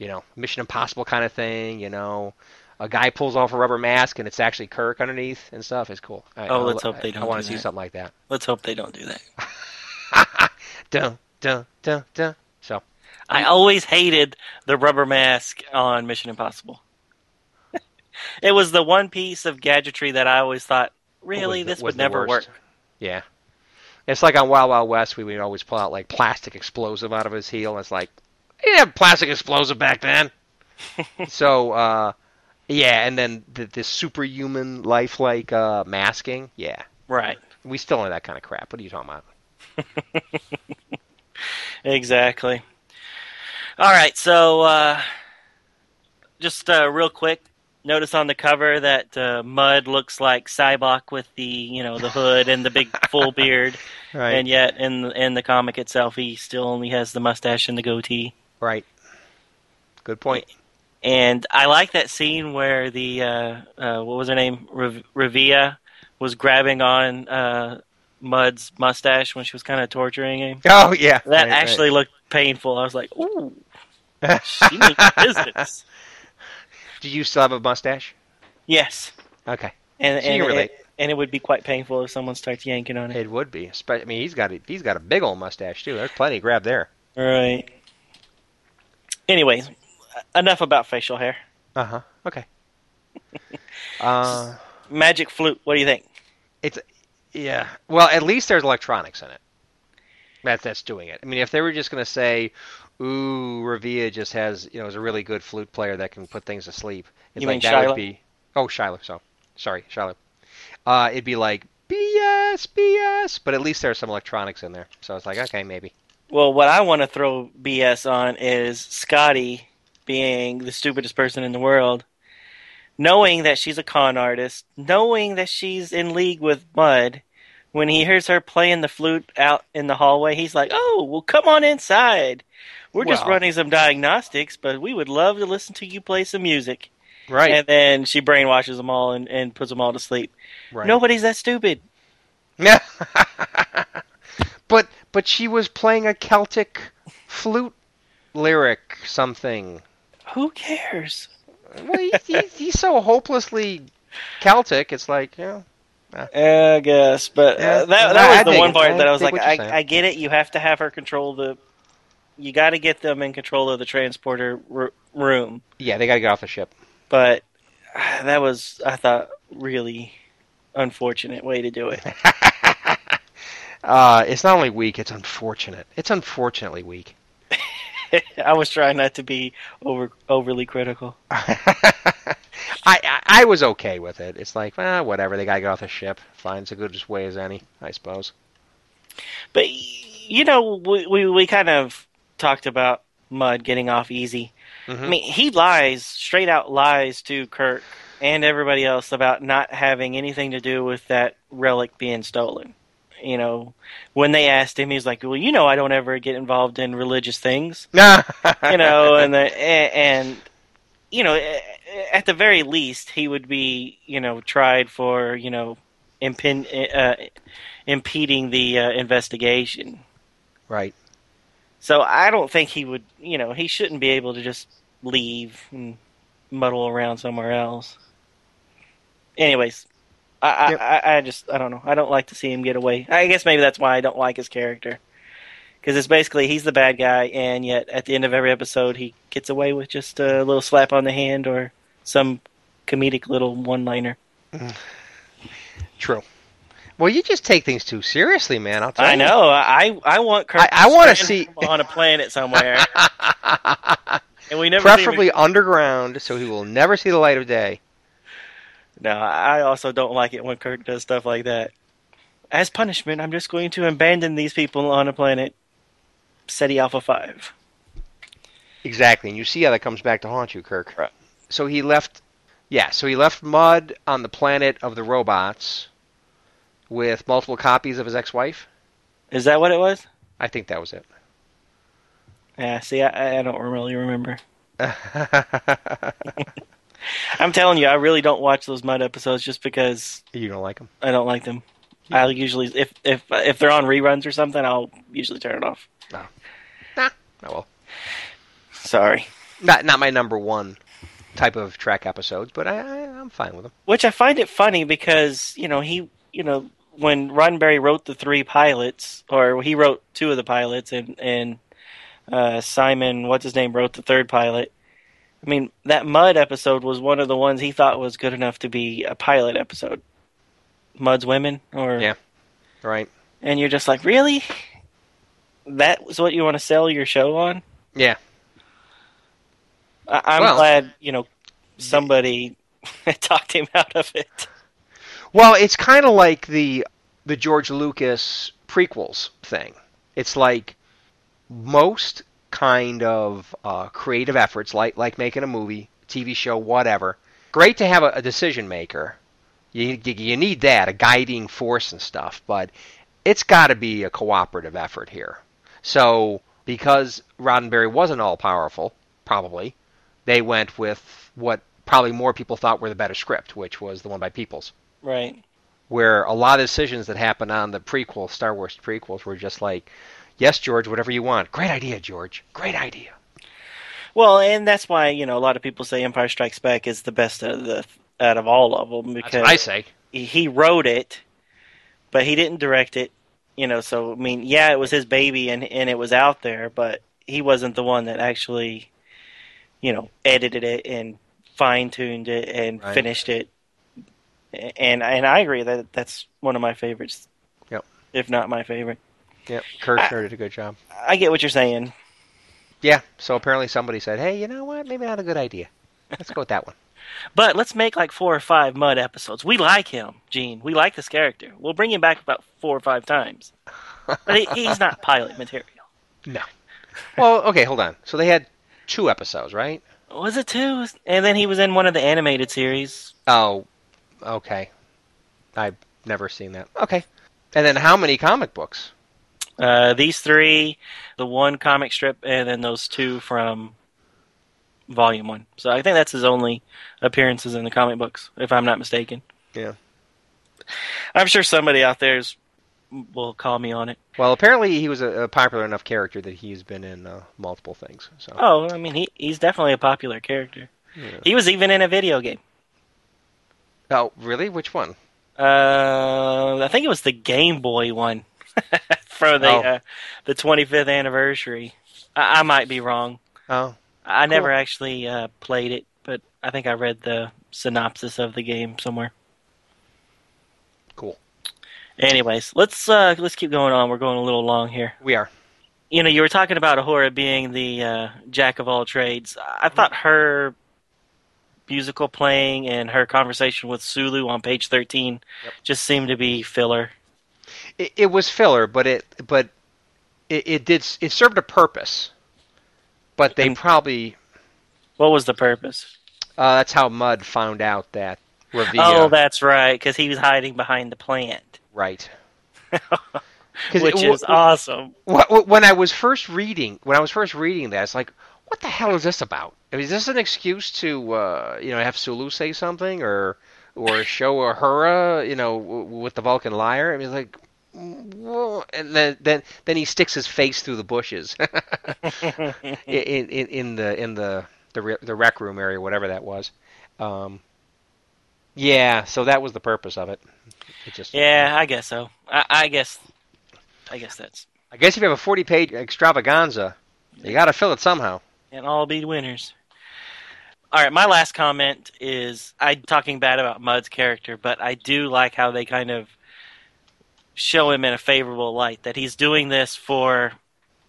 You know, Mission Impossible kind of thing. You know, a guy pulls off a rubber mask and it's actually Kirk underneath and stuff. It's cool. I, Oh, I- let's hope they don't I want do to see that. something like that. Let's hope they don't do that. dun dun dun dun. So I always hated the rubber mask on Mission Impossible. it was the one piece of gadgetry that I always thought, really, the- this would never work. yeah, it's like on Wild Wild West, we would always pull out like plastic explosive out of his heel. And it's like, yeah, plastic explosive back then. so uh, yeah, and then the, this superhuman lifelike uh, masking. Yeah, Right. we still know that kind of crap. What are you talking about? Exactly. All right, so uh, just uh, real quick, notice on the cover that uh, Mudd looks like Sybok with the you know the hood and the big full beard, Right, and yet in in the comic itself, he still only has the mustache and the goatee. Right. Good point. And I like that scene where the uh, uh, what was her name, Rav- Ravia, was grabbing on uh, Mudd's mustache when she was kind of torturing him. Oh yeah, That right, right. actually looked painful. I was like, "Ooh, she means business." Do you still have a mustache? Yes, Okay, and So and, it, and it would be quite painful if someone starts yanking on it. it would be. I mean, he's got a, he's got a big old mustache too. There's plenty grab there. Right. Anyways, enough about facial hair. Uh huh. Okay. uh, Magic flute. What do you think? it's yeah. Well, at least there's electronics in it. That's that's doing it. I mean, if they were just gonna say, "Ooh, Ravia just has you know is a really good flute player that can put things to sleep," it's You like mean that Shiloh? would be. Oh, Shiloh. So sorry, Shiloh. Uh, it'd be like BS, BS, but at least there's some electronics in there. So it's like, okay, maybe. Well, what I want to throw BS on is Scotty being the stupidest person in the world, knowing that she's a con artist, knowing that she's in league with Mudd. When he hears her playing the flute out in the hallway, he's like, "Oh, well, come on inside. We're just Well- running some diagnostics, but we would love to listen to you play some music." Right. And then she brainwashes them all and, and puts them all to sleep. right. Nobody's that stupid. Yeah. but but she was playing a Celtic flute lyric something. Who cares? Well, he, he, he's so hopelessly Celtic. It's like, you know, I guess, but Yeah. uh, that that was I the one part I that I was like, what you're saying. I, I get it. You have to have her control the. You got to get them in control of the transporter r- room, yeah, they got to get off the ship. but uh, that was I thought really unfortunate way to do it. uh, it's not only weak; it's unfortunate. It's unfortunately weak. I was trying not to be over overly critical. I, I I was okay with it. It's like, well, whatever. They got to get off the ship. Fine, it's a good way as any, I suppose. But you know, we we, we kind of talked about Mudd getting off easy. Mhm. I mean, he lies straight out lies to Kirk and everybody else about not having anything to do with that relic being stolen. You know, when they asked him, he was like, "Well, you know, I don't ever get involved in religious things." You know, and the and, and you know, at the very least, he would be you know tried for you know impin, uh, impeding the uh, investigation. right. So I don't think he would, you know, he shouldn't be able to just leave and muddle around somewhere else. Anyways, I, I, Yep. I, I just, I don't know. I don't like to see him get away. I guess maybe that's why I don't like his character. Because it's basically he's the bad guy, and yet at the end of every episode, he gets away with just a little slap on the hand or some comedic little one liner. Mm. True. Well, you just take things too seriously, man. I'll tell I you. know. I I want Kirk I- I wanna stranded see- on a planet somewhere, and we never Preferably underground, so he will never see the light of day. No, I also don't like it when Kirk does stuff like that. As punishment, I'm just going to abandon these people on a planet, Ceti Alpha 5. Exactly, and you see how that comes back to haunt you, Kirk. Right. So he left, yeah. So he left Mudd on the planet of the robots with multiple copies of his ex-wife. Is that what it was? I think that was it. Yeah, see, I, I don't really remember. I'm telling you, I really don't watch those Mudd episodes just because you don't like them. I don't like them. I'll usually, if if if they're on reruns or something, I'll usually turn it off. No. nah, I will. Sorry. not not my number one type of Trek episodes, but I, I I'm fine with them. Which I find it funny because you know he you know when Roddenberry wrote the three pilots, or he wrote two of the pilots, and and uh, Simon what's his name wrote the third pilot. I mean that Mudd episode was one of the ones he thought was good enough to be a pilot episode. Mudd's women, or Yeah. Right? and you're just like really. That was what you want to sell your show on? Yeah. I- I'm Well- glad you know somebody talked him out of it. Well, it's kind of like the the George Lucas prequels thing. It's like most kind of uh, creative efforts, like like making a movie, TV show, whatever. Great to have a, a decision maker. You, you you need that, a guiding force and stuff, but it's got to be a cooperative effort here. So because Roddenberry wasn't all powerful, probably, they went with what probably more people thought were the better script, which was the one by Peeples. Right. Where a lot of decisions that happened on the prequel, Star Wars prequels, were just like, yes, George, whatever you want. Great idea, George. Great idea. Well, and that's why you know a lot of people say Empire Strikes Back is the best out of the out of all of them That's because what I say. he- he wrote it, but he didn't direct it. You know, so I mean, yeah, it was his baby and and it was out there, but he wasn't the one that actually, you know, edited it and fine tuned it and Right. finished it. And and I agree that that's one of my favorites. Yep. If not my favorite. Yep, Kershner I- did a good job. I get what you're saying. Yeah, so apparently somebody said, hey, you know what? Maybe not a good idea. Let's go with that one. But let's make like four or five Mudd episodes. We like him, Gene. We like this character. We'll bring him back about four or five times. But he, he's not pilot material. No. Well, okay, hold on. So they had two episodes, right? Was it two? And then he was in one of the animated series. Oh, okay. I've never seen that. Okay. And then how many comic books? Uh, these three, the one comic strip, and then those two from Volume One. So I think that's his only appearances in the comic books, if I'm not mistaken. Yeah. I'm sure somebody out there will call me on it. Well, apparently he was a, a popular enough character that he's been in uh, multiple things. So. Oh, I mean, he he's definitely a popular character. Yeah. He was even in a video game. Oh, really? Which one? Uh, I think it was the Game Boy one for the Oh. uh, the 25th anniversary. I, I might be wrong. Oh, I never actually uh, played it, but I think I read the synopsis of the game somewhere. cool. Anyways, let's uh, let's keep going on. We're going a little long here. We are. You know, you were talking about Uhura being the uh, jack of all trades. I thought her musical playing and her conversation with Sulu on page 13 Yep. just seemed to be filler. It, it was filler, but it but it, it did it served a purpose. But they And- probably What was the purpose? uh, that's how Mudd found out that Ravia. Oh, that's right, because he was hiding behind the plant, Right. which it- is awesome. Wh- wh- when I was first reading, when I was first reading that, it's like, what the hell is this about? I mean, is this an excuse to, uh, you know, have Sulu say something or or show Uhura, you know, w- with the Vulcan lyre? I mean, like, and then then then he sticks his face through the bushes in, in in the in the the re- the rec room area, whatever that was. Um, yeah, so that was the purpose of it. It just yeah, I guess so. I, I guess, I guess that's I guess if you have a forty page extravaganza, you got to fill it somehow. and all be winners. All right, my last comment is I'm talking bad about Mudd's character, but I do like how they kind of show him in a favorable light that he's doing this for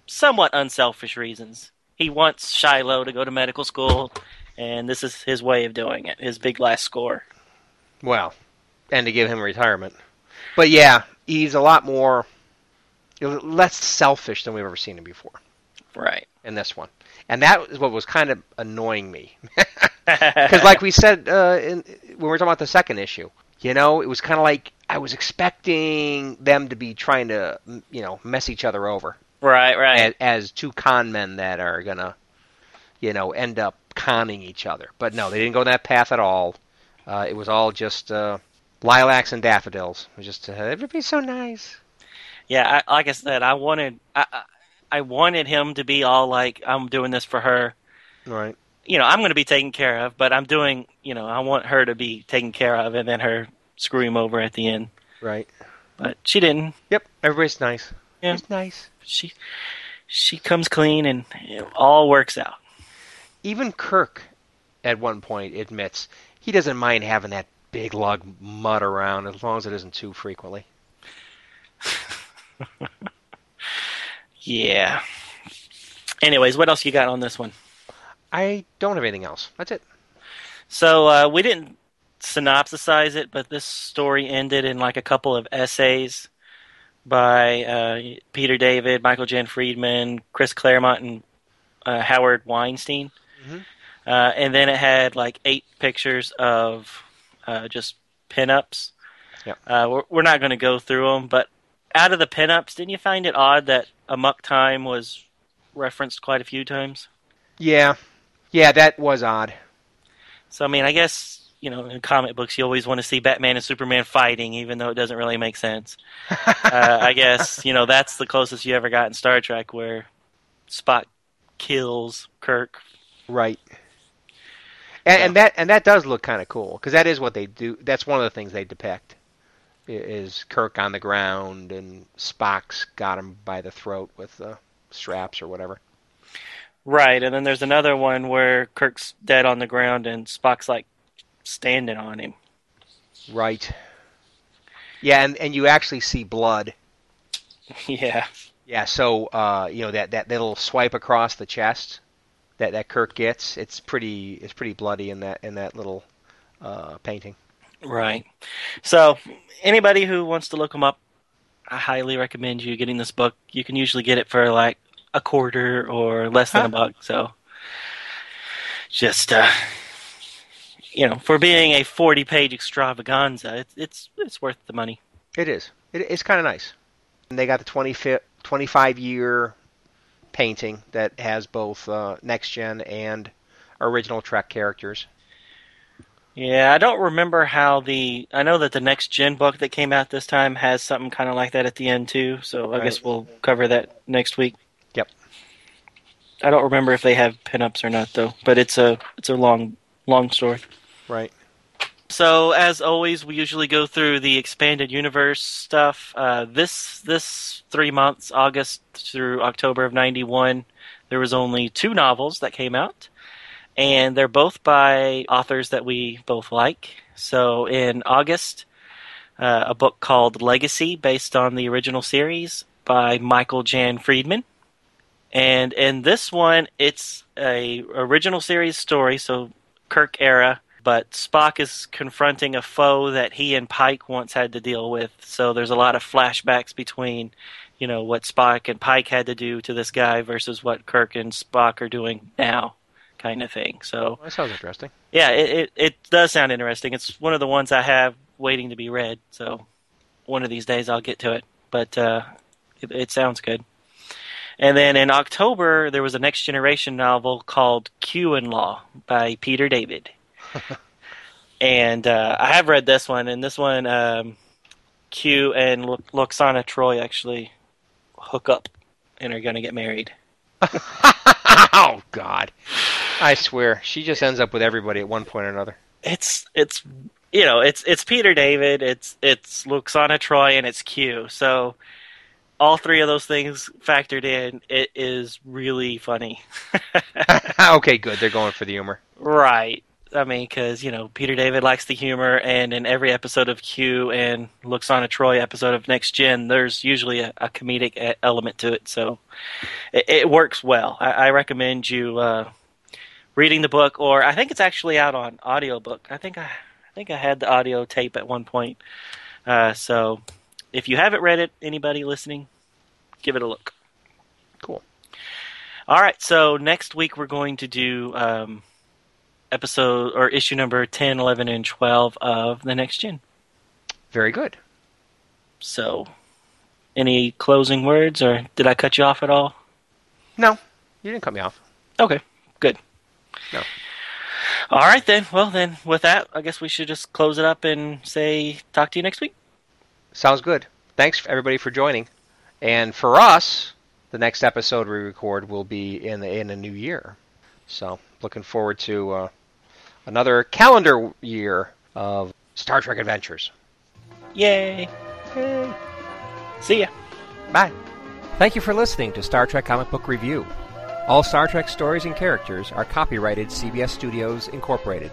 somewhat unselfish reasons. He wants Shiloh to go to medical school, and this is his way of doing it. His big last score. Well, and to give him retirement. But yeah, he's a lot more less selfish than we've ever seen him before Right. in this one. And that is what was kind of annoying me. Because, like we said uh, in, when we were talking about the second issue, you know, it was kind of like I was expecting them to be trying to, you know, mess each other over right, right. as, as two con men that are gonna, you know, end up conning each other. But no, they didn't go that path at all. Uh, it was all just uh, lilacs and daffodils. It was just uh, everybody's so nice. Yeah, I, like I said, I wanted I, I I wanted him to be all like, "I'm doing this for her." Right. You know, I'm going to be taken care of, but I'm doing. You know, I want her to be taken care of, and then her screw him over at the end. Right. But she didn't. Yep. Everybody's nice. Yeah. It's nice. She she comes clean, and it all works out. Even Kirk, at one point, admits he doesn't mind having that big lug Mudd around as long as it isn't too frequently. Yeah. Anyways, what else you got on this one? I don't have anything else. That's it. So uh, we didn't synopsisize it, but this story ended in like a couple of essays by uh, Peter David, Michael Jan Friedman, Chris Claremont, and uh, Howard Weinstein. Mhm. Uh, and then it had like eight pictures of uh, just pinups. Yep. Uh, we're, we're not going to go through them, but out of the pinups, didn't you find it odd that Amok Time was referenced quite a few times? Yeah. Yeah, that was odd. So I mean, I guess you know, in comic books, you always want to see Batman and Superman fighting, even though it doesn't really make sense. uh, I guess you know that's the closest you ever got in Star Trek, where Spock kills Kirk. Right. And, and that and that does look kind of cool because that is what they do. That's one of the things they depict is Kirk on the ground and Spock's got him by the throat with the straps or whatever. Right, and then there's another one where Kirk's dead on the ground and Spock's like standing on him. Right. Yeah, and and you actually see blood. yeah. Yeah, so uh, you know that that little swipe across the chest that that Kirk gets, it's pretty it's pretty bloody in that in that little uh, painting. Right. So, anybody who wants to look them up, I highly recommend you getting this book. You can usually get it for like a quarter or less than a buck. So, just uh, you know, for being a forty-page extravaganza, it's it's it's worth the money. It is. It, it's kind of nice. And they got the 20, 25 year painting that has both uh, next gen and original Trek characters. Yeah, I don't remember how the. I know that the next gen book that came out this time has something kind of like that at the end too. So I Right. guess we'll cover that next week. Yep. I don't remember if they have pinups or not though, but it's a it's a long long story. Right. So as always, we usually go through the expanded universe stuff. Uh, this this three months, August through October of '91, there was only two novels that came out, and they're both by authors that we both like. So in August, uh, a book called Legacy, based on the original series by Michael Jan Friedman. And in this one, it's a original series story, so Kirk era, but Spock is confronting a foe that he and Pike once had to deal with. So there's a lot of flashbacks between, you know, what Spock and Pike had to do to this guy versus what Kirk and Spock are doing now, kind of thing. So that sounds interesting. yeah, it, it it does sound interesting. It's one of the ones I have waiting to be read. So one of these days I'll get to it. But uh, it, it sounds good. And then in October there was a next generation novel called Q-in-Law by Peter David. and uh, I have read this one, and this one um, Q and Lu- Lwaxana Troi actually hook up and are going to get married. oh God! I swear, she just ends up with everybody at one point or another. it's it's you know it's it's Peter David, it's it's Lwaxana Troi, and it's Q. So all three of those things factored in, it is really funny. okay, good. They're going for the humor. right. I mean, because you know Peter David likes the humor, and in every episode of Q and Lwaxana Troi episode of Next Gen, there's usually a, a comedic element to it, so it, it works well. I, I recommend you uh, reading the book, or I think it's actually out on audiobook. I think I, I think I had the audio tape at one point. Uh, so if you haven't read it, anybody listening, give it a look. Cool. All right, so next week we're going to do um, episode or issue number 10, 11, and 12 of The Next Gen. Very good. So, any closing words, or did I cut you off at all? No, you didn't cut me off. Okay, good. No. All right, then. Well, then, with that, I guess we should just close it up and say, talk to you next week. Sounds good. Thanks everybody for joining. And for us, the next episode we record will be in the, in a new year. So looking forward to uh, another calendar year of Star Trek adventures. Yay! Yay. See ya. Bye. Thank you for listening to Star Trek Comic Book Review. All Star Trek stories and characters are copyrighted CBS Studios Incorporated.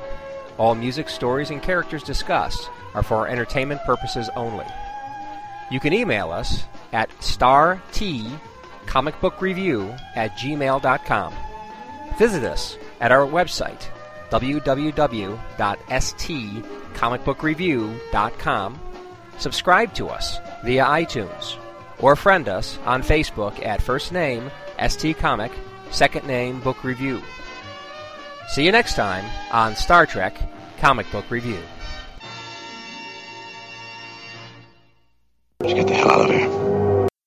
All music, stories, and characters discussed are for entertainment purposes only. You can email us at startcomicbookreview at gmail.com. Visit us at our website, www.stcomicbookreview.com. Subscribe to us via iTunes or friend us on Facebook at first name ST Comic, second name Book Review. See you next time on Star Trek Comic Book Review. Let's get the hell out of here.